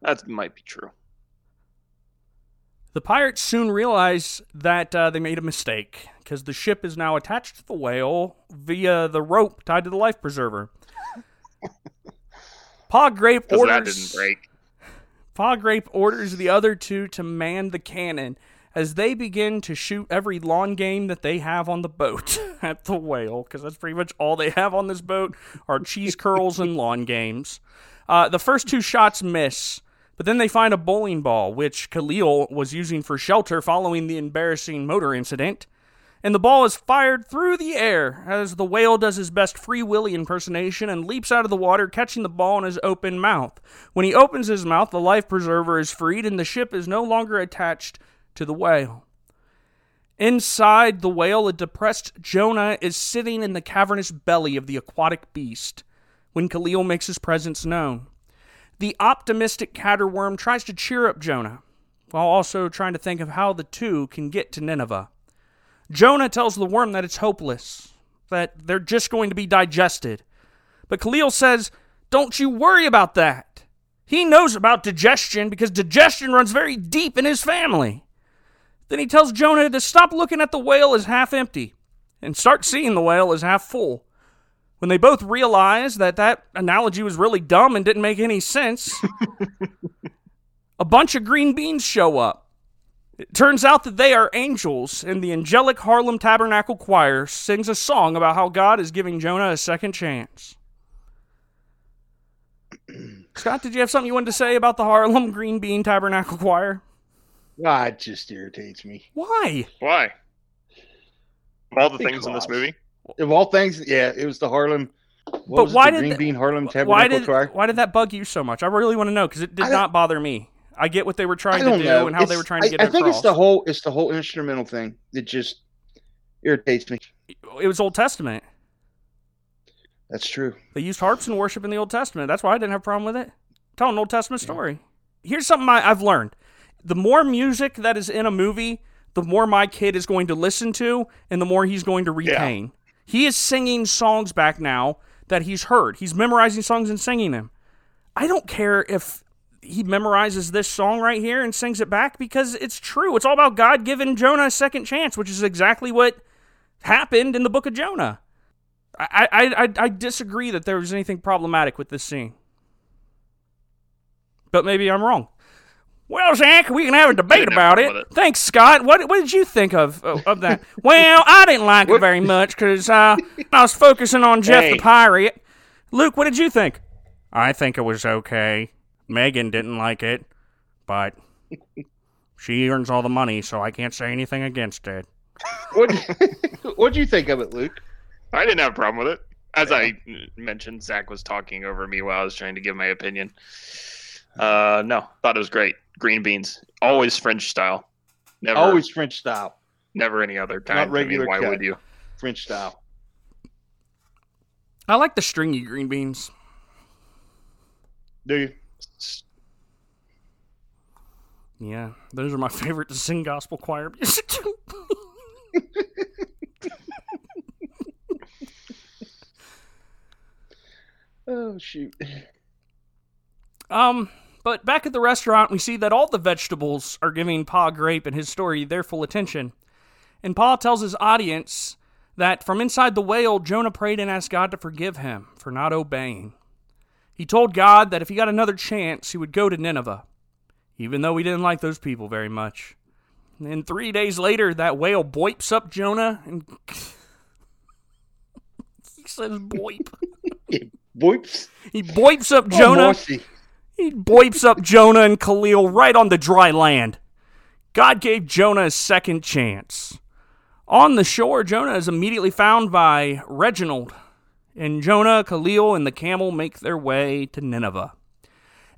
that might be true. the pirates soon realize that uh, they made a mistake because the ship is now attached to the whale via the rope tied to the life preserver. Pa Grape Because that orders. didn't break. Pa Grape orders the other two to man the cannon as they begin to shoot every lawn game that they have on the boat at the whale, because that's pretty much all they have on this boat are cheese curls and lawn games. Uh, the first two shots miss. But then they find a bowling ball, which Khalil was using for shelter following the embarrassing motor incident. And the ball is fired through the air as the whale does his best Free Willy impersonation and leaps out of the water, catching the ball in his open mouth. When he opens his mouth, the life preserver is freed and the ship is no longer attached to the whale. Inside the whale, a depressed Jonah is sitting in the cavernous belly of the aquatic beast when Khalil makes his presence known. The optimistic caterworm tries to cheer up Jonah, while also trying to think of how the two can get to Nineveh. Jonah tells the worm that it's hopeless, that they're just going to be digested. But Khalil says, Don't you worry about that. He knows about digestion because digestion runs very deep in his family. Then he tells Jonah to stop looking at the whale as half empty and start seeing the whale as half full. When they both realize that that analogy was really dumb and didn't make any sense, a bunch of green beans show up. It turns out that they are angels, and the angelic Harlem Tabernacle Choir sings a song about how God is giving Jonah a second chance. Scott, did you have something you wanted to say about the Harlem Green Bean Tabernacle Choir? Ah, it just irritates me. Why? Why? Of all the things in this movie? Of all things, yeah, it was the Harlem. What But was it, why the did Green the- Bean Harlem Why did Choir? why did that bug you so much? I really want to know because it did don't- bother me. I get what they were trying to don't know. and how they were trying to I- get I, it think across. it's the whole it's the whole instrumental thing. It just irritates me. It was Old Testament. That's true. They used harps in worship in the Old Testament. That's why I didn't have a problem with it. Tell an Old Testament story. Here's something I, I've learned: the more music that is in a movie, the more my kid is going to listen to, and the more he's going to retain. He is singing songs back now that he's heard. He's memorizing songs and singing them. I don't care if he memorizes this song right here and sings it back because it's true. It's all about God giving Jonah a second chance, which is exactly what happened in the book of Jonah. I, I, I, I disagree that there was anything problematic with this scene. But maybe I'm wrong. Well, Zach, we can have a debate didn't have a about it. it. Thanks, Scott. What, what did you think of of, of that? well, I didn't like it very much because uh, I was focusing on Jeff Hey. the Pirate. Luke, what did you think? I think it was okay. Megan didn't like it, but she earns all the money, so I can't say anything against it. What What'd you think of it, Luke? I didn't have a problem with it. As I mentioned, Zach was talking over me while I was trying to give my opinion. Uh, no, thought it was great. Green beans, always French style. Never, Always French style. never any other kind. regular I mean, why cut. would you? French style. I like the stringy green beans. Do you? Yeah, those are my favorite to sing gospel choir music to. Oh shoot. Um, but back at the restaurant, we see that all the vegetables are giving Pa Grape and his story their full attention. And Pa tells his audience that from inside the whale, Jonah prayed and asked God to forgive him for not obeying. He told God that if he got another chance, he would go to Nineveh, even though he didn't like those people very much. And three days later, that whale boips up Jonah and he says boip. Boips. He boips up Oh, Jonah. mercy. He boips up Jonah and Khalil right on the dry land. God gave Jonah a second chance. On the shore, Jonah is immediately found by Reginald, and Jonah, Khalil, and the camel make their way to Nineveh.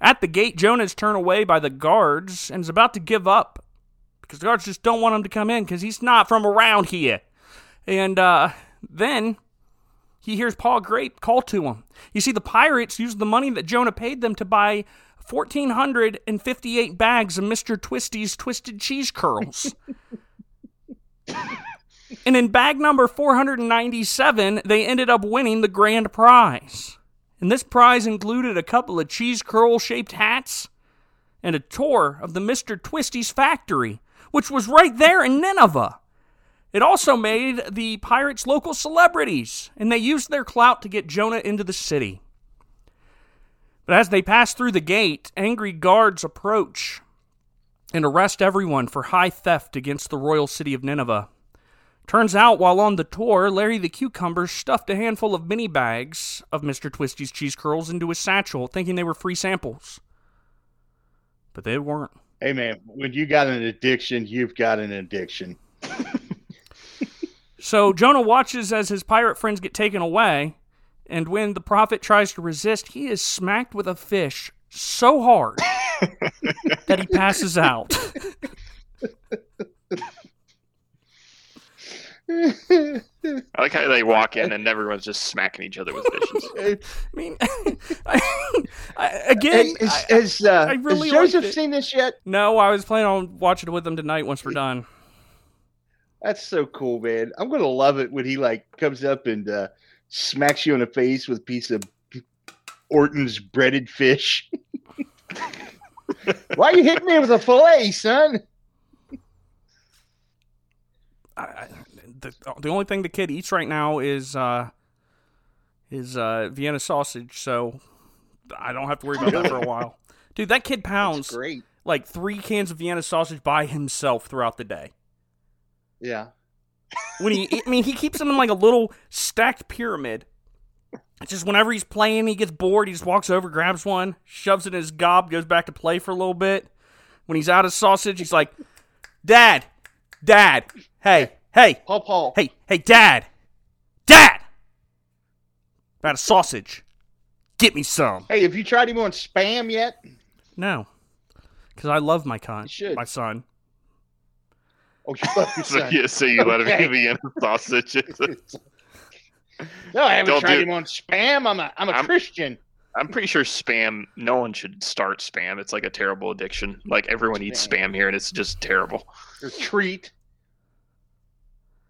At the gate, Jonah is turned away by the guards and is about to give up because the guards just don't want him to come in because he's not from around here. And uh, then he hears Pa Grape call to him. You see, the pirates used the money that Jonah paid them to buy 1,458 bags of Mr. Twisty's Twisted Cheese Curls. and in bag number 497, they ended up winning the grand prize. And this prize included a couple of cheese curl shaped hats and a tour of the Mr. Twisty's factory, which was right there in Nineveh. It also made the pirates local celebrities, and they used their clout to get Jonah into the city. But as they pass through the gate, angry guards approach and arrest everyone for high theft against the royal city of Nineveh. Turns out, while on the tour, Larry the Cucumber stuffed a handful of mini bags of Mr. Twisty's cheese curls into his satchel, thinking they were free samples. but they weren't. Hey man, when you got an addiction, you've got an addiction. So Jonah watches as his pirate friends get taken away, and when the prophet tries to resist, he is smacked with a fish so hard that he passes out. I like how they walk in and everyone's just smacking each other with fishes. I mean, I, I, again, has, I- has, uh, I really has Joseph liked it. seen this yet? no, I was planning on watching it with them tonight once we're done. That's so cool, man. I'm gonna love it when he like comes up and uh, smacks you in the face with a piece of Gorton's breaded fish. Why are you hitting me with a fillet, son? I, I, the, the only thing the kid eats right now is uh, is uh, Vienna sausage, so I don't have to worry about that for a while. Dude, that kid pounds like three cans of Vienna sausage by himself throughout the day. Yeah. When he, I mean, he keeps them in like a little stacked pyramid. It's just whenever he's playing, he gets bored. He just walks over, grabs one, shoves it in his gob, goes back to play for a little bit. When he's out of sausage, he's like, "Dad, Dad, hey, hey, Paul Paul. hey, hey, Dad, Dad, about a sausage. Get me some." Hey, have you tried him on spam yet? No, because I love my con, my son. Oh, you love your So son. you, so you let Okay. him be in sausages. no, I haven't Don't tried do- him on spam. I'm a I'm a I'm- Christian. I'm pretty sure spam. No one should start spam. It's like a terrible addiction. Like everyone eats Spam. spam here, and it's just terrible. Or treat.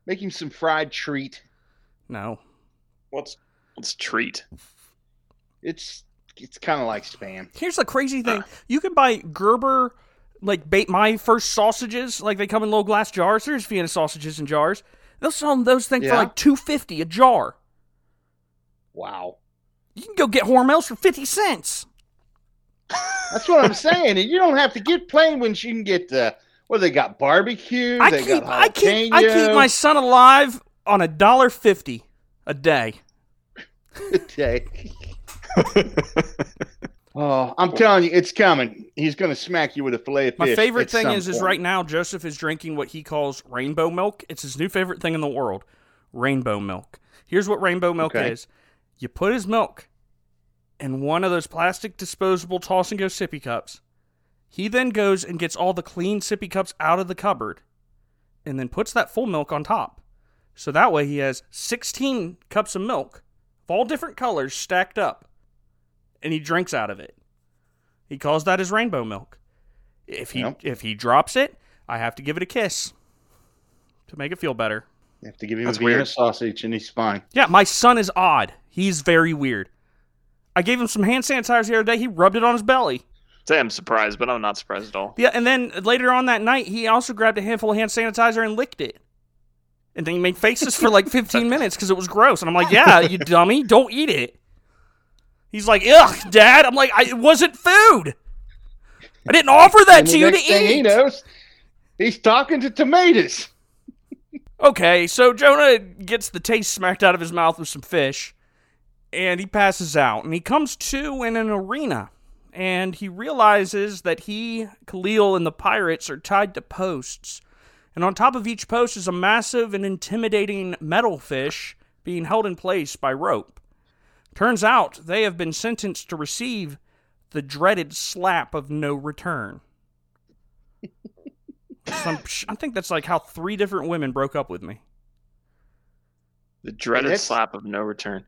Make him some fried treat. No, What's what's treat? It's it's kind of like spam. Here's the crazy thing: ah. you can buy Gerber, like bait my first sausages, like they come in little glass jars. There's Vienna sausages in jars. They'll sell those things for like two fifty a jar. Wow. You can go get Hormels for fifty cents. That's what I'm saying. And you don't have to get plain when You can get uh, the well, they got barbecue. I they keep, got I keep, I keep my son alive on a dollar fifty a day. a day. oh, I'm telling you, it's coming. He's going to smack you with a fillet of fish. My favorite thing is, is right now Joseph is drinking what he calls rainbow milk. It's his new favorite thing in the world, rainbow milk. Here's what rainbow milk Okay. is: you put his milk in one of those plastic disposable toss and go sippy cups. He then goes and gets all the clean sippy cups out of the cupboard, and then puts that full milk on top. So that way he has 16 cups of milk of all different colors stacked up, and he drinks out of it. He calls that his rainbow milk. If he Yep. if he drops it, I have to give it a kiss to make it feel better. You have to give him That's a Vienna weird. sausage and he's fine. Yeah, my son is odd. He's very weird. I gave him some hand sanitizer the other day. He rubbed it on his belly. Say I'm surprised, but I'm not surprised at all. Yeah, and then later on that night, he also grabbed a handful of hand sanitizer and licked it. And then he made faces for like 15 minutes because it was gross. And I'm like, yeah, you dummy, don't eat it. He's like, ugh, dad. I'm like, I, it wasn't food. I didn't offer that And to you to eat. he knows, he's talking to tomatoes. Okay, so Jonah gets the taste smacked out of his mouth with some fish, and he passes out. And he comes to in an arena, and he realizes that he, Khalil, and the pirates are tied to posts. And on top of each post is a massive and intimidating metal fish being held in place by rope. Turns out they have been sentenced to receive the dreaded slap of no return. Some, I think that's like how three different women broke up with me. The dreaded That's- slap of no return.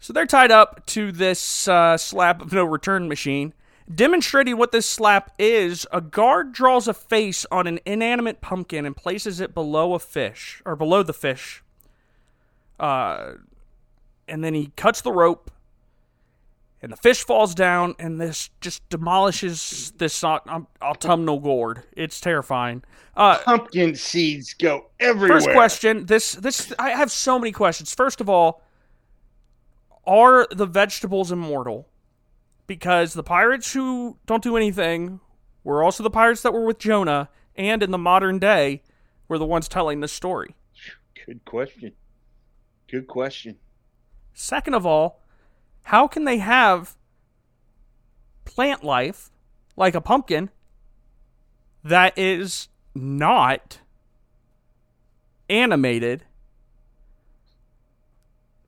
So they're tied up to this uh, slap of no return machine. Demonstrating what this slap is, a guard draws a face on an inanimate pumpkin and places it below a fish, or below the fish. Uh, and then he cuts the rope, and the fish falls down, and this just demolishes this autumnal gourd. It's terrifying. Uh, Pumpkin seeds go everywhere. First question. This this I have so many questions. First of all, are the vegetables immortal? Because the pirates who don't do anything were also the pirates that were with Jonah, and in the modern day, were the ones telling this story. Good question. Good question. Second of all, how can they have plant life like a pumpkin that is not animated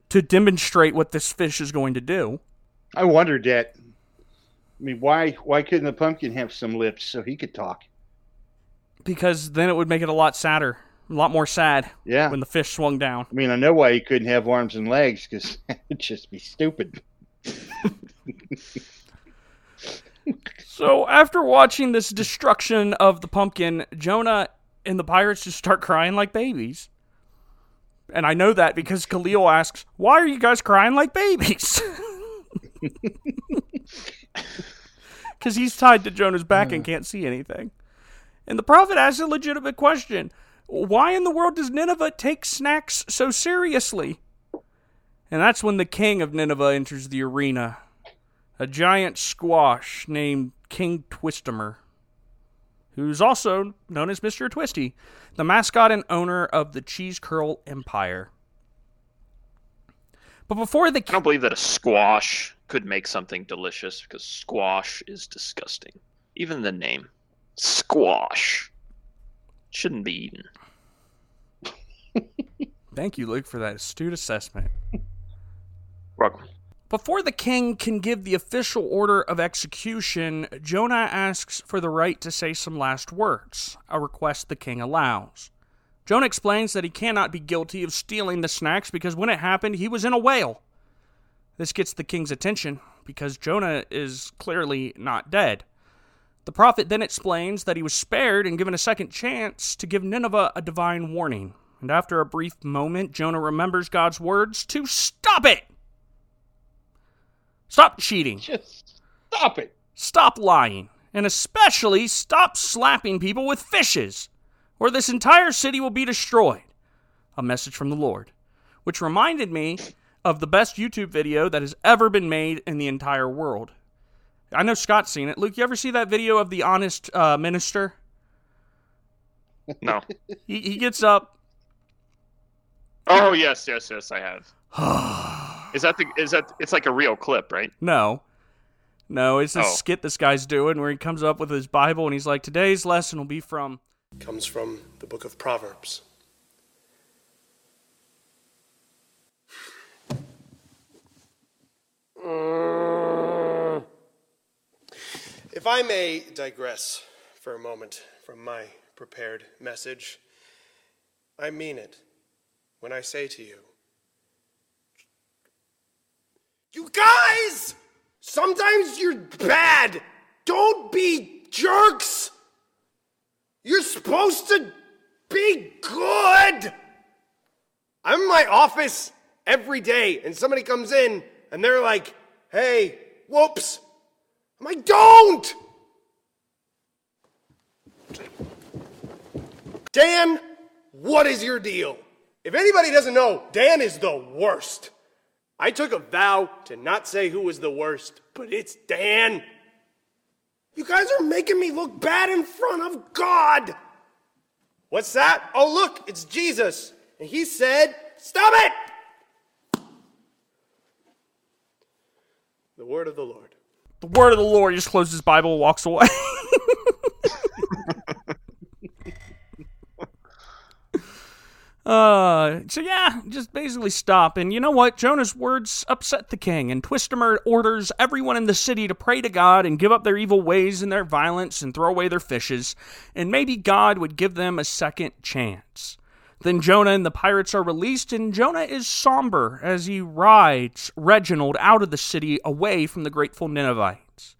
to demonstrate what this fish is going to do. I wondered that. I mean, why why couldn't the pumpkin have some lips so he could talk? Because then it would make it a lot sadder, a lot more sad Yeah. when the fish swung down. I mean, I know why he couldn't have arms and legs because it'd just be stupid. So after watching this destruction of the pumpkin, Jonah and the pirates just start crying like babies. And I know that because Khalil asks, Why are you guys crying like babies? Because he's tied to Jonah's back and can't see anything. And the prophet asks a legitimate question Why in the world does Nineveh take snacks so seriously? And that's when the king of Nineveh enters the arena a giant squash named King Twistomer, who's also known as Mr. Twisty, the mascot and owner of the Cheese Curl Empire. But before the I don't believe that a squash could make something delicious because squash is disgusting. Even the name, squash, shouldn't be eaten. thank you, Luke, for that astute assessment. Welcome. Before the king can give the official order of execution, Jonah asks for the right to say some last words, a request the king allows. Jonah explains that he cannot be guilty of stealing the snacks because when it happened, he was in a whale. This gets the king's attention because Jonah is clearly not dead. The prophet then explains that he was spared and given a second chance to give Nineveh a divine warning. And after a brief moment, Jonah remembers God's words to stop it! Stop cheating. Just stop it. Stop lying. And especially stop slapping people with fishes, or this entire city will be destroyed. A message from the Lord. Which reminded me of the best YouTube video that has ever been made in the entire world. I know Scott's seen it. Luke, you ever see that video of the honest uh, minister? No. He, he gets up. Oh yes, yes, yes. I have. Is that the? Is that? It's like a real clip, right? No. No, it's this Oh. skit this guy's doing where he comes up with his Bible and he's like, today's lesson will be from comes from the book of Proverbs. If I may digress for a moment from my prepared message, I mean it when I say to you, You guys! Sometimes you're bad! Don't be jerks! You're supposed to be good. I'm in my office every day, and somebody comes in and they're like, hey, whoops. I'm don't! Dan, what is your deal? If anybody doesn't know, Dan is the worst. I took a vow to not say who was the worst, but it's Dan. You guys are making me look bad in front of God. What's that? Oh, look, it's Jesus. And he said, Stop it! The word of the Lord. The word of the Lord. He just closes his Bible walks away. uh, so yeah, just basically stop. And you know what? Jonah's words upset the king, and Twistomer orders everyone in the city to pray to God and give up their evil ways and their violence and throw away their fishes, and maybe God would give them a second chance. Then Jonah and the pirates are released, and Jonah is somber as he rides Reginald out of the city away from the grateful Ninevites.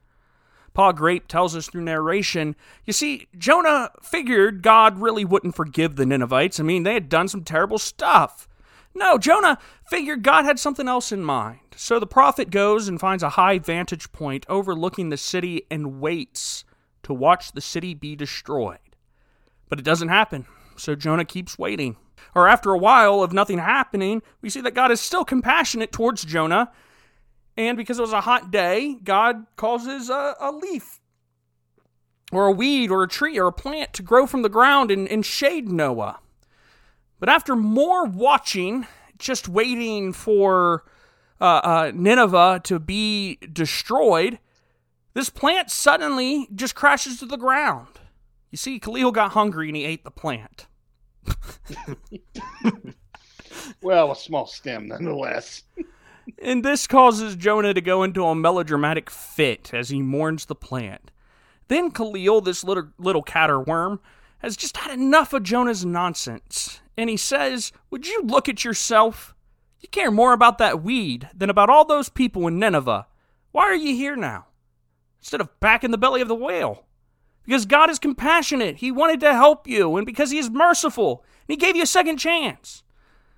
Pa Grape tells us through narration, you see, Jonah figured God really wouldn't forgive the Ninevites. I mean, they had done some terrible stuff. No, Jonah figured God had something else in mind. So the prophet goes and finds a high vantage point overlooking the city and waits to watch the city be destroyed. But it doesn't happen. So Jonah keeps waiting. Or after a while of nothing happening, we see that God is still compassionate towards Jonah. And because it was a hot day, God causes a, a leaf or a weed or a tree or a plant to grow from the ground and, and shade Noah. But after more watching, just waiting for uh, uh, Nineveh to be destroyed, this plant suddenly just crashes to the ground. You see, Khalil got hungry and he ate the plant. Well, a small stem nonetheless. And this causes Jonah to go into a melodramatic fit as he mourns the plant. Then Khalil, this little, little caterworm, has just had enough of Jonah's nonsense. And he says, Would you look at yourself? You care more about that weed than about all those people in Nineveh. Why are you here now? Instead of back in the belly of the whale. Because God is compassionate. He wanted to help you, and because He is merciful, and He gave you a second chance.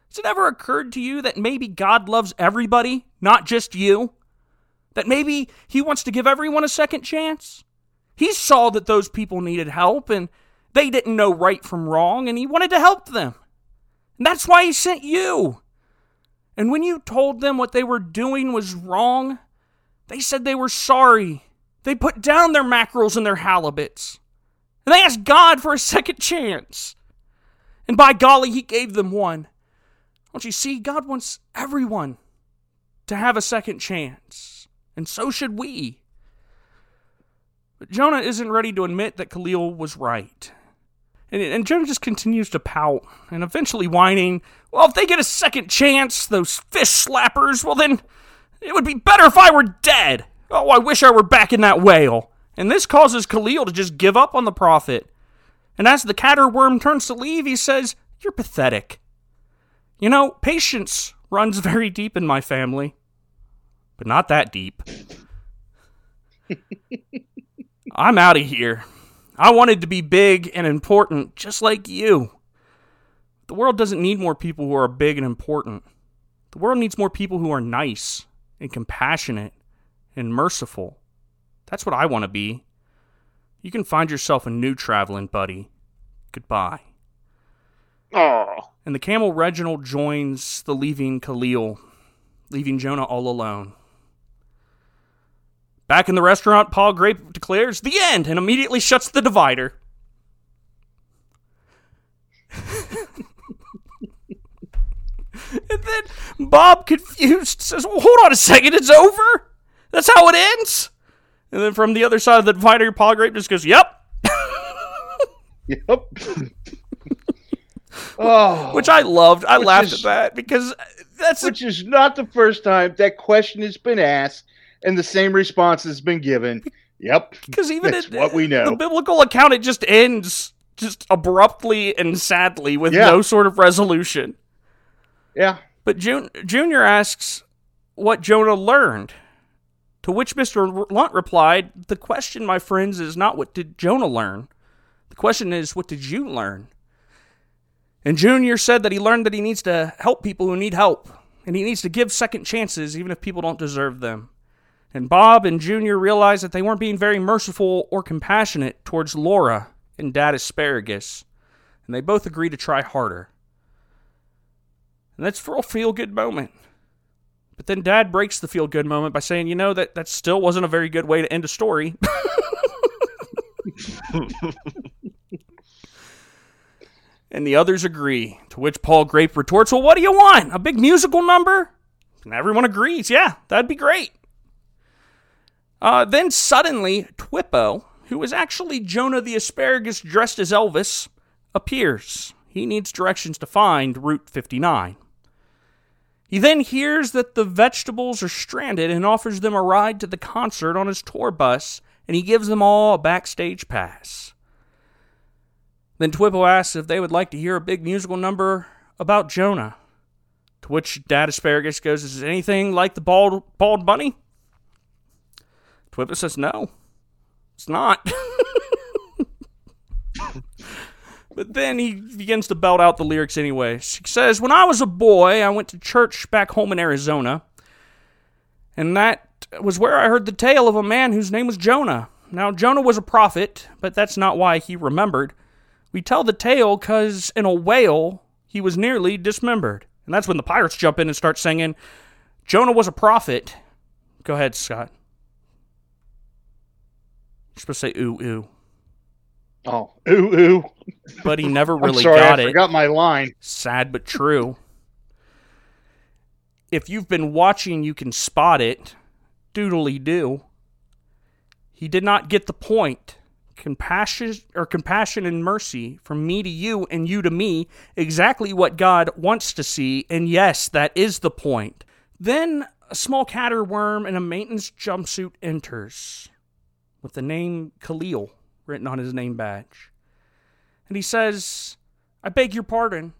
Has it ever occurred to you that maybe God loves everybody, not just you? That maybe He wants to give everyone a second chance? He saw that those people needed help and they didn't know right from wrong, and He wanted to help them. And that's why He sent you. And when you told them what they were doing was wrong, they said they were sorry. They put down their mackerels and their halibuts. And they asked God for a second chance. And by golly, He gave them one. Don't you see? God wants everyone to have a second chance. And so should we. But Jonah isn't ready to admit that Khalil was right. And, and Jonah just continues to pout and eventually whining, well, if they get a second chance, those fish slappers, well, then it would be better if I were dead. Oh, I wish I were back in that whale. And this causes Khalil to just give up on the prophet. And as the caterworm turns to leave, he says, You're pathetic. You know, patience runs very deep in my family, but not that deep. I'm out of here. I wanted to be big and important just like you. The world doesn't need more people who are big and important. The world needs more people who are nice and compassionate and merciful. That's what I want to be. You can find yourself a new traveling buddy. Goodbye. Oh, And the camel Reginald joins the leaving Khalil, leaving Jonah all alone. Back in the restaurant, Pa Grape declares the end and immediately shuts the divider. and then Bob, confused, says, well, Hold on a second, it's over? That's how it ends? And then from the other side of the divider, Pa Grape just goes, Yep. Yep. oh, Which I loved. I laughed is- at that because that's a which is not the first time that question has been asked and the same response has been given. Yep. Because even That's it, what we know. the biblical account, it just ends just abruptly and sadly with Yeah. no sort of resolution. Yeah. But Jun- Junior asks what Jonah learned. To which Mr. Lunt replied, The question, my friends, is not what did Jonah learn. The question is, what did you learn? And Junior said that he learned that he needs to help people who need help, and he needs to give second chances even if people don't deserve them. And Bob and Junior realized that they weren't being very merciful or compassionate towards Laura and Dad Asparagus, and they both agreed to try harder. And that's for a feel good moment. But then Dad breaks the feel good moment by saying, you know, that, that still wasn't a very good way to end a story. and the others agree, to which Pa Grape retorts, well, what do you want? A big musical number? And everyone agrees, yeah, that'd be great. Uh, then suddenly, Twippo, who is actually Jonah the Asparagus dressed as Elvis, appears. He needs directions to find Route 59. He then hears that the vegetables are stranded and offers them a ride to the concert on his tour bus, and he gives them all a backstage pass. Then Twippo asks if they would like to hear a big musical number about Jonah. To which Dad Asparagus goes, Is anything like the bald, bald bunny? Twippo says, No, it's not. but then he begins to belt out the lyrics anyway. He says, When I was a boy, I went to church back home in Arizona. And that was where I heard the tale of a man whose name was Jonah. Now, Jonah was a prophet, but that's not why he remembered. We tell the tale because in a whale, he was nearly dismembered. And that's when the pirates jump in and start singing, Jonah was a prophet. Go ahead, Scott. You're supposed to say ooh, ooh. Oh, ooh, ooh. But he never really sorry, got I it. forgot my line. Sad but true. if you've been watching, you can spot it. Doodly do. He did not get the point. Compassion or compassion and mercy from me to you and you to me, exactly what God wants to see, and yes, that is the point. Then a small caterworm in a maintenance jumpsuit enters with the name Khalil written on his name badge. And he says, I beg your pardon.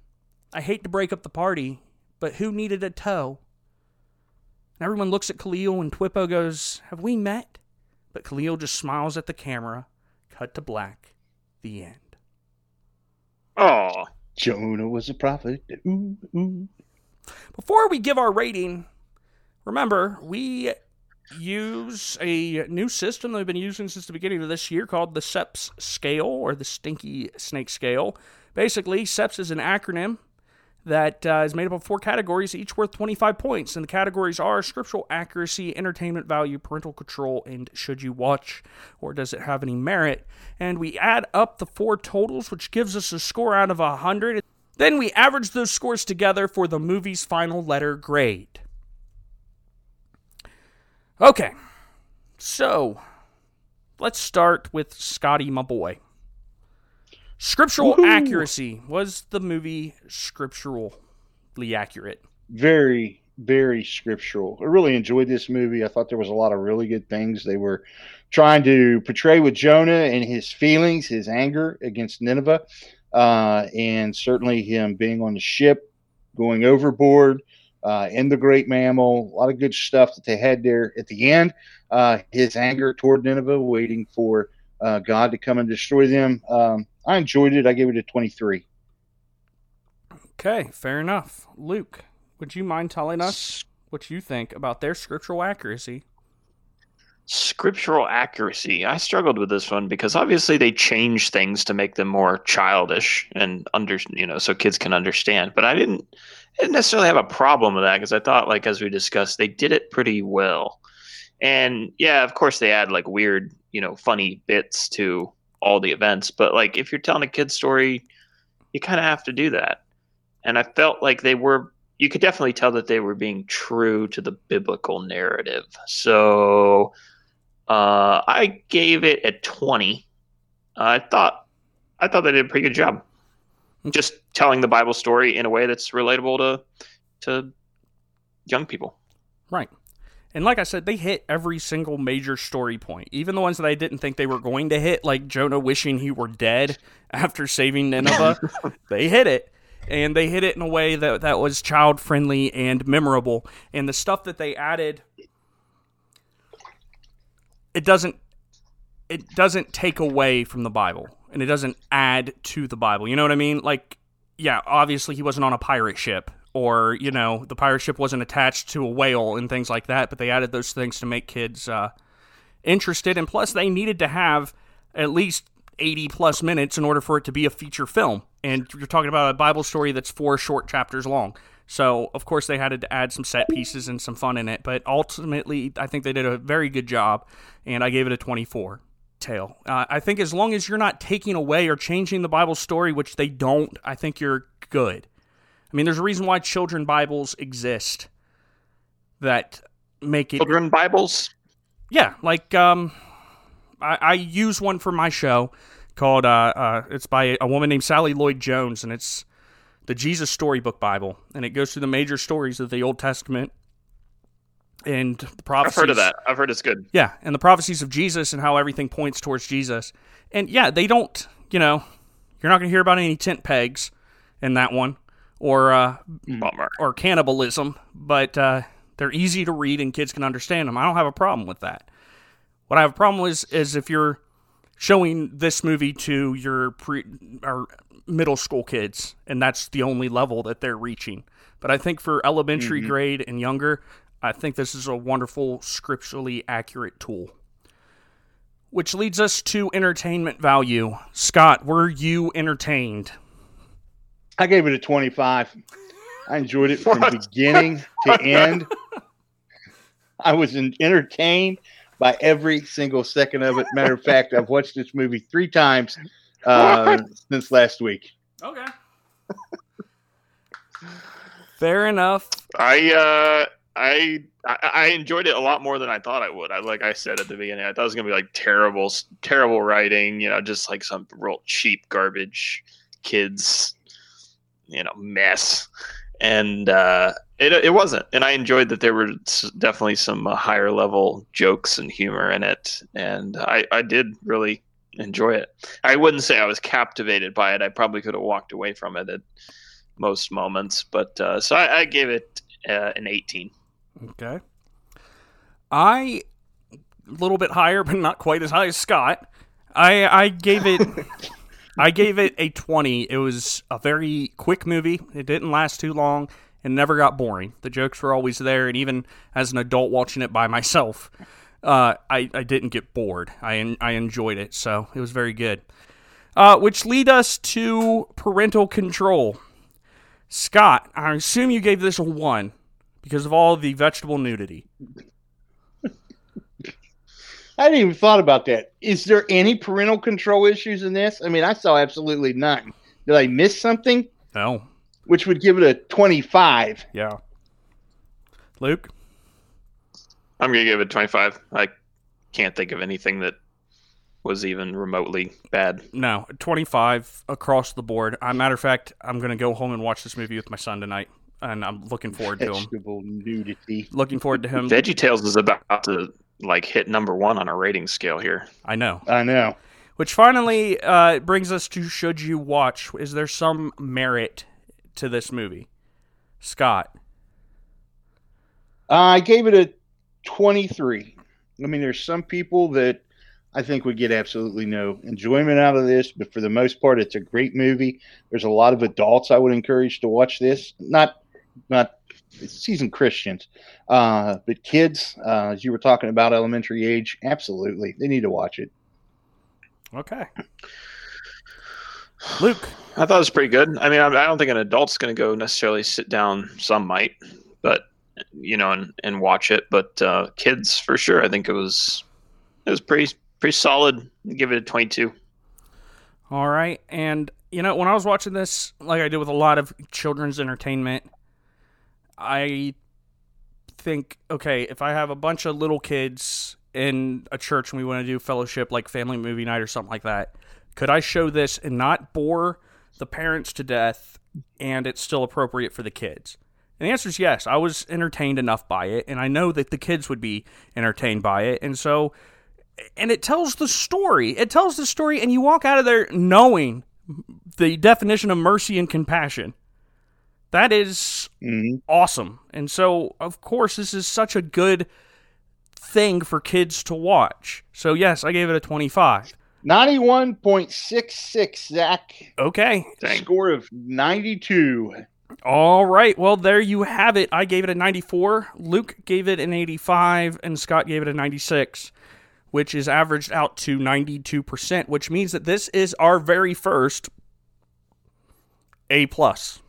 I hate to break up the party, but who needed a tow? And everyone looks at Khalil, and Twippo goes, Have we met? But Khalil just smiles at the camera. Cut to black. The end. Oh, Jonah was a prophet. Ooh, ooh. Before we give our rating, remember, we use a new system that we've been using since the beginning of this year called the SEPS scale or the Stinky Snake Scale. Basically, SEPS is an acronym that uh, is made up of four categories, each worth 25 points. And the categories are scriptural accuracy, entertainment value, parental control, and should you watch or does it have any merit? And we add up the four totals, which gives us a score out of 100. Then we average those scores together for the movie's final letter grade. Okay, so let's start with Scotty, my boy. Scriptural Woohoo. accuracy. Was the movie scripturally accurate? Very, very scriptural. I really enjoyed this movie. I thought there was a lot of really good things they were trying to portray with Jonah and his feelings, his anger against Nineveh, uh, and certainly him being on the ship, going overboard, uh, in the great mammal. A lot of good stuff that they had there at the end. Uh, his anger toward Nineveh, waiting for uh, God to come and destroy them. Um, I enjoyed it. I gave it a 23. Okay, fair enough. Luke, would you mind telling us what you think about their scriptural accuracy? Scriptural accuracy. I struggled with this one because obviously they change things to make them more childish and under, you know, so kids can understand. But I didn't, I didn't necessarily have a problem with that because I thought, like as we discussed, they did it pretty well. And yeah, of course they add like weird, you know, funny bits to all the events. But like if you're telling a kid's story, you kind of have to do that. And I felt like they were you could definitely tell that they were being true to the biblical narrative. So uh, I gave it a twenty. I thought I thought they did a pretty good job, just telling the Bible story in a way that's relatable to to young people. Right. And like I said, they hit every single major story point, even the ones that I didn't think they were going to hit, like Jonah wishing he were dead after saving Nineveh. they hit it. And they hit it in a way that, that was child friendly and memorable. And the stuff that they added, it doesn't it doesn't take away from the Bible and it doesn't add to the Bible. You know what I mean? Like, yeah, obviously he wasn't on a pirate ship or, you know, the pirate ship wasn't attached to a whale and things like that, but they added those things to make kids uh, interested. And plus, they needed to have at least 80 plus minutes in order for it to be a feature film. And you're talking about a Bible story that's four short chapters long. So, of course, they had to add some set pieces and some fun in it. But ultimately, I think they did a very good job, and I gave it a 24 tail. Uh, I think as long as you're not taking away or changing the Bible story, which they don't, I think you're good. I mean, there's a reason why children Bibles exist that make it. Children Bibles. Yeah, like um, I, I use one for my show called uh, uh, it's by a woman named Sally Lloyd Jones, and it's the Jesus Storybook Bible, and it goes through the major stories of the Old Testament and the prophecies. I've heard of that. I've heard it's good. Yeah, and the prophecies of Jesus and how everything points towards Jesus. And yeah, they don't, you know, you're not going to hear about any tent pegs in that one or uh, Bummer. or cannibalism, but uh, they're easy to read and kids can understand them. I don't have a problem with that. What I have a problem with is, is if you're showing this movie to your pre or middle school kids and that's the only level that they're reaching. But I think for elementary mm-hmm. grade and younger, I think this is a wonderful scripturally accurate tool. Which leads us to entertainment value. Scott, were you entertained? I gave it a 25. I enjoyed it from beginning to end. I was entertained by every single second of it. Matter of fact, I've watched this movie three times uh, since last week. Okay. Fair enough. I uh I I, I enjoyed it a lot more than I thought I would. I like I said at the beginning, I thought it was gonna be like terrible, terrible writing. You know, just like some real cheap garbage kids, you know, mess. And uh, it it wasn't, and I enjoyed that there were definitely some uh, higher level jokes and humor in it, and I I did really enjoy it. I wouldn't say I was captivated by it. I probably could have walked away from it at most moments, but uh, so I, I gave it uh, an 18. Okay. I a little bit higher, but not quite as high as Scott. I I gave it I gave it a 20. It was a very quick movie. It didn't last too long and never got boring. The jokes were always there, and even as an adult watching it by myself, uh, I, I didn't get bored. I, I enjoyed it, so it was very good. Uh, which lead us to parental control. Scott, I assume you gave this a 1 because of all the vegetable nudity. I hadn't even thought about that. Is there any parental control issues in this? I mean, I saw absolutely none. Did I miss something? No. Which would give it a 25. Yeah. Luke? I'm going to give it 25. I can't think of anything that was even remotely bad. No, 25 across the board. Uh, matter of fact, I'm going to go home and watch this movie with my son tonight, and I'm looking forward to him. Nudity. Looking forward to him. Veggie Tales is about to like hit number one on a rating scale here. I know. I know. Which finally uh, brings us to should you watch? Is there some merit to this movie? Scott. Uh, I gave it a 23. I mean, there's some people that I think would get absolutely no enjoyment out of this, but for the most part, it's a great movie. There's a lot of adults I would encourage to watch this. Not, not seasoned Christians, uh, but kids, uh, as you were talking about elementary age, absolutely, they need to watch it. Okay. Luke. I thought it was pretty good. I mean, I, I don't think an adult's going to go necessarily sit down. Some might, but you know, and, and watch it. But uh, kids, for sure, I think it was it was pretty pretty solid. Give it a twenty two. All right, and you know, when I was watching this, like I did with a lot of children's entertainment, I think, okay, if I have a bunch of little kids in a church and we want to do fellowship like family movie night or something like that, could I show this and not bore the parents to death and it's still appropriate for the kids? And the answer is yes. I was entertained enough by it, and I know that the kids would be entertained by it. And so, and it tells the story. It tells the story, and you walk out of there knowing the definition of mercy and compassion. That is mm-hmm. awesome. And so, of course, this is such a good thing for kids to watch. So, yes, I gave it a 25. 91.66, Zach. Okay. Dang. Score of 92. All right. Well, there you have it. I gave it a 94. Luke gave it an 85, and Scott gave it a 96, which is averaged out to 92%, which means that this is our very first A plus.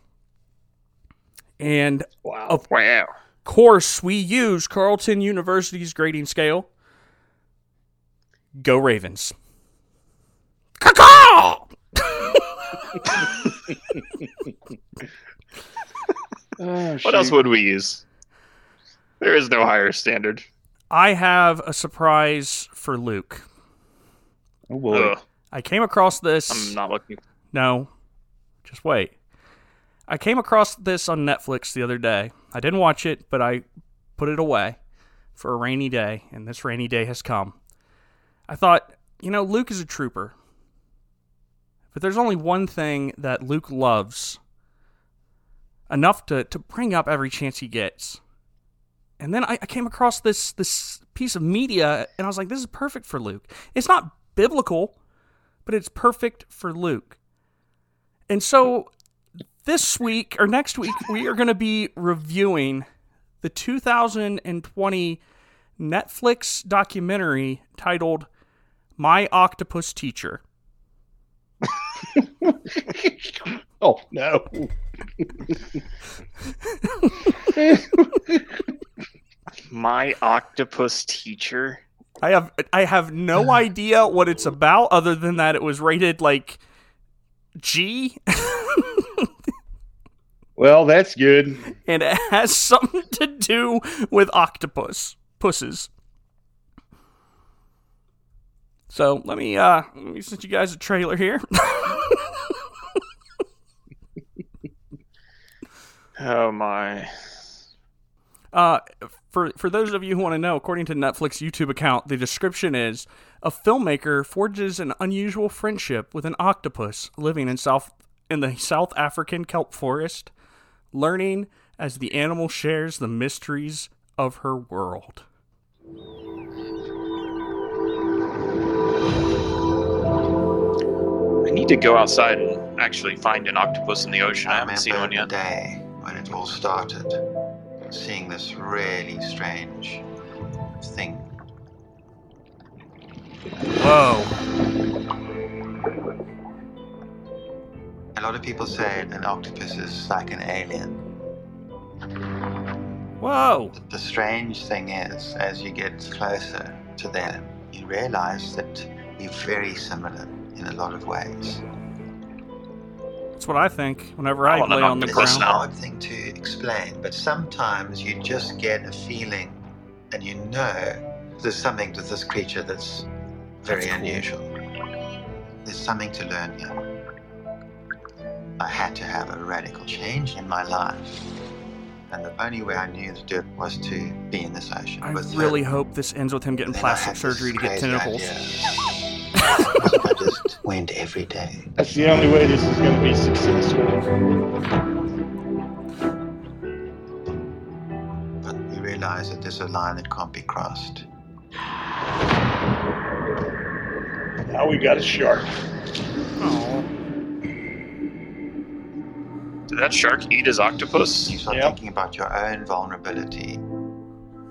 And Wow. of Wow. course, we use Carleton University's grading scale. Go Ravens. Caw-caw! Oh, What else would we use? There is no higher standard. I have a surprise for Luke. Oh, boy. Ugh, I came across this. I'm not looking. No, just wait. I came across this on Netflix the other day. I didn't watch it, but I put it away for a rainy day, and this rainy day has come. I thought, you know, Luke is a trooper. But there's only one thing that Luke loves enough to, to bring up every chance he gets. And then I, I came across this this piece of media and I was like, this is perfect for Luke. It's not biblical, but it's perfect for Luke. And so this week or next week, we are going to be reviewing the 2020 Netflix documentary titled My Octopus Teacher. oh, no. My octopus teacher. I have I have no idea what it's about other than that it was rated like G. Well, that's good. and it has something to do with octopus pusses. So let me uh let me send you guys a trailer here. Oh my. Uh, for for those of you who want to know, according to Netflix YouTube account, the description is a filmmaker forges an unusual friendship with an octopus living in South in the South African kelp forest, learning as the animal shares the mysteries of her world. I need to go outside and actually find an octopus in the ocean. I I haven't seen one remember the day when it all started, seeing this really strange thing. Whoa! Lot of people say an octopus is like an alien. Whoa! The strange thing is, as you get closer to them, you realize that you're very similar in a lot of ways. That's what I think. Whenever I I lay on the It's a octopus ground. now. hard thing to explain, but sometimes you just get a feeling and you know there's something to this creature that's very That's cool. unusual. There's something to learn here. I had to have a radical change in my life. And the only way I knew to do it was to be in this ocean. I with really her. hope this ends with him getting Then plastic surgery to get crazy tentacles. idea. I just went every day. That's the only way this is going to be successful. But we realize that there's a line that can't be crossed. Now we got a shark. Oh, Did that shark eat his octopus? You start Yep. thinking about your own vulnerability,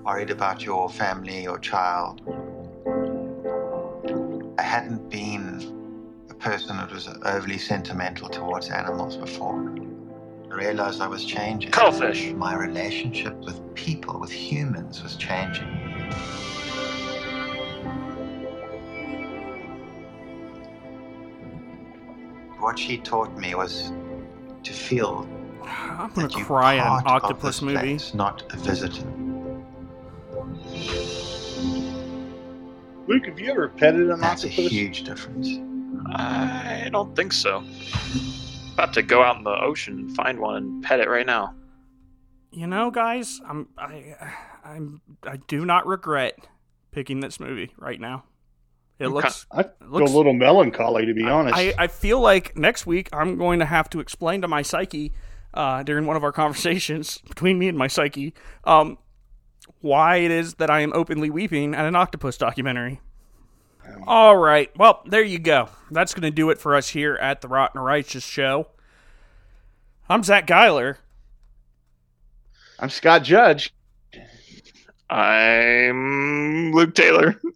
worried about your family or child. I hadn't been a person that was overly sentimental towards animals before. I realized I was changing. Cuttlefish. My relationship with people, with humans, was changing. What she taught me was to feel I'm gonna that cry at an octopus this movie. place, not a visitor. Luke, have you ever petted an That's a octopus? huge difference. I don't think so. About to go out in the ocean and find one and pet it right now. You know, guys, I'm I I'm I do not regret picking this movie right now. It Okay. looks I it feel looks a little melancholy, to be honest. I, I feel like next week I'm going to have to explain to my psyche uh, during one of our conversations between me and my psyche um, why it is that I am openly weeping at an octopus documentary. All right. Well, there you go. That's going to do it for us here at the Rotten Righteous Show. I'm Zach Geiler. I'm Scott Judge. I'm Luke Taylor.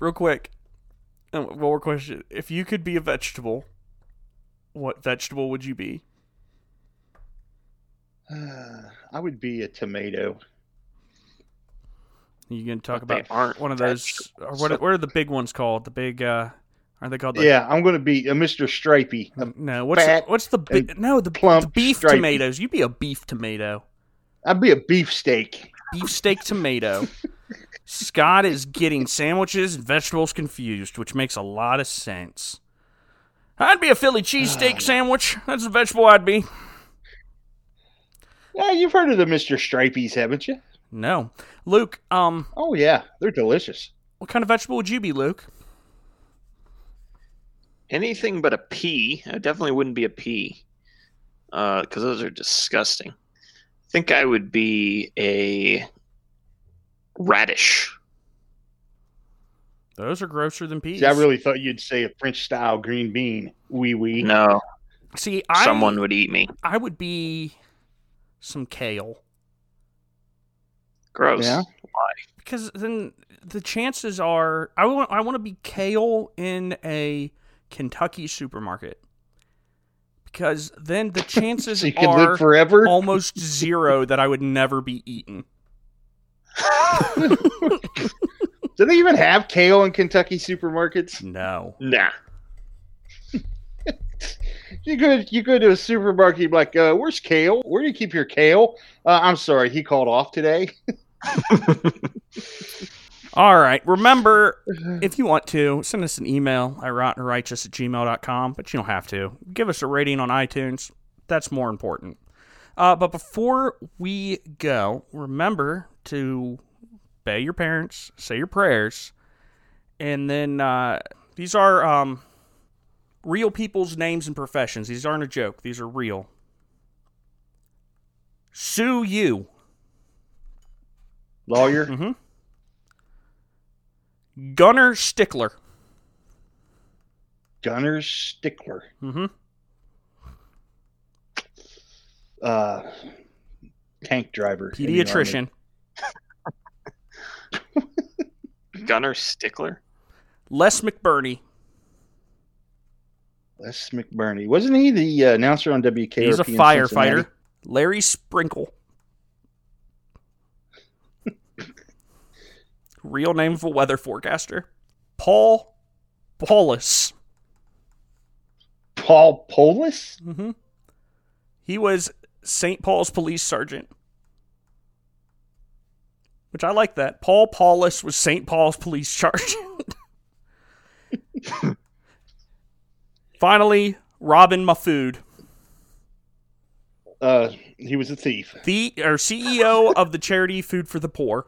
Real quick, uh, one more question. If you could be a vegetable, what vegetable would you be? I would be a tomato. You gonna talk But they about aren't one of those? Or what? What are the big ones called? The big? uh Aren't they called? The, Yeah, I'm going to be a Mr. Stripey. A- No. What's the, what's the big? No, the, plump the beef stripey. tomatoes. You'd be a beef tomato. I'd be a beefsteak. Beefsteak tomato. Scott is getting sandwiches and vegetables confused, which makes a lot of sense. I'd be a Philly cheesesteak sandwich. That's a vegetable I'd be. Yeah, you've heard of the Mr. Stripeys, haven't you? No, Luke. Um, Oh yeah, they're delicious. what kind of vegetable would you be, Luke? Anything but a pea. I definitely wouldn't be a pea. Uh, Because those are disgusting. I think I would be a radish. Those are grosser than peas. See, I really thought you'd say a French style green bean. Wee wee. No, see. I someone would eat me. I would be some kale Gross. Yeah? Why? because then the chances are I want I want to be kale in a Kentucky supermarket because then the chances So you can are live forever. almost zero that I would never be eaten. Do they even have kale in Kentucky supermarkets? No. Nah. You go you go to a supermarket, you're like, uh, where's kale? Where do you keep your kale? Uh, I'm sorry, he called off today. All right. Remember, if you want to, send us an email at rottenrighteous at gmail.com, but you don't have to. Give us a rating on iTunes. That's more important. Uh, but before we go, remember to obey your parents, say your prayers, and then uh, these are um, real people's names and professions. These aren't a joke, these are real. Sue Yoo. Lawyer, Mm-hmm. Gunner Stickler. Gunner Stickler, Mm-hmm. uh, tank driver. Pediatrician. Gunner Stickler. Les McBurney. Les McBurney. Wasn't he the uh, announcer on WK? He's a firefighter. Larry Sprinkle. Real name of a weather forecaster. Paul Paulus. Paul Polis. Mm-hmm. He was St. Paul's police sergeant. Which I like that. Paul Paulus was St. Paul's police sergeant. Finally, Robin Mahfood. Uh, he was a thief. the or CEO of the charity Food for the Poor.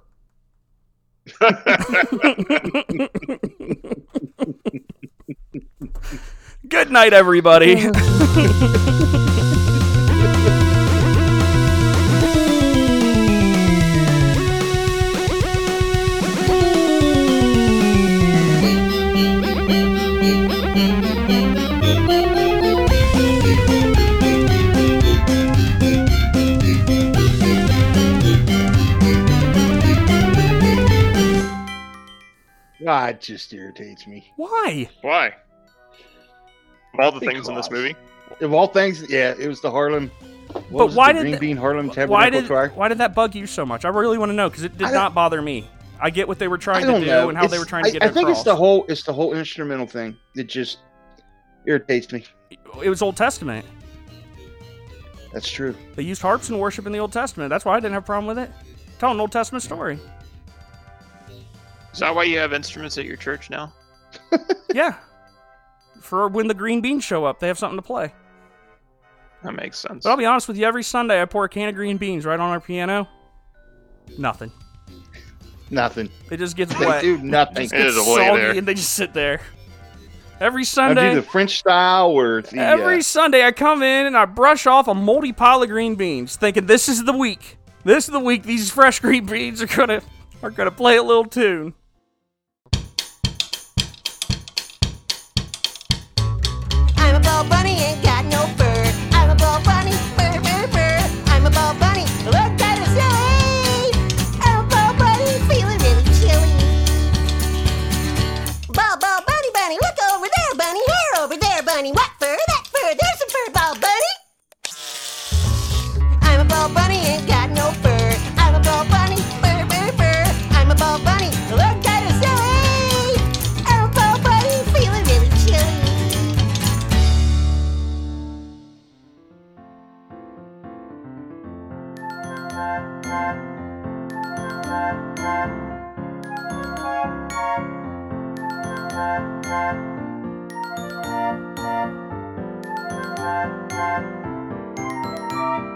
Good night, everybody. God, it just irritates me. Why? Why? Of all the things in this movie. Of all things, yeah, it was the Harlem. What But was it, why the did Green the- Bean Harlem Tabernacle Why did Choir? why did that bug you so much? I really want to know because it did not bother me. I get what they were trying to don't know. and how they were trying to get I it think across. it's the whole it's the whole instrumental thing. It just irritates me. it was Old Testament. That's true. They used harps in worship in the Old Testament. That's why I didn't have a problem with it. Tell an Old Testament story. Is that why you have instruments at your church now? Yeah. For when the green beans show up, they have something to play. That makes sense. But I'll be honest with you, every Sunday I pour a can of green beans right on our piano. Nothing. Nothing. It just gets wet. They do nothing. It It gets is soggy there. and they just sit there. Every Sunday. I Sunday, do the French style or the every uh, Sunday I come in and I brush off a moldy pile of green beans, thinking this is the week. This is the week these fresh green beans are gonna are gonna play a little tune.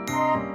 Thank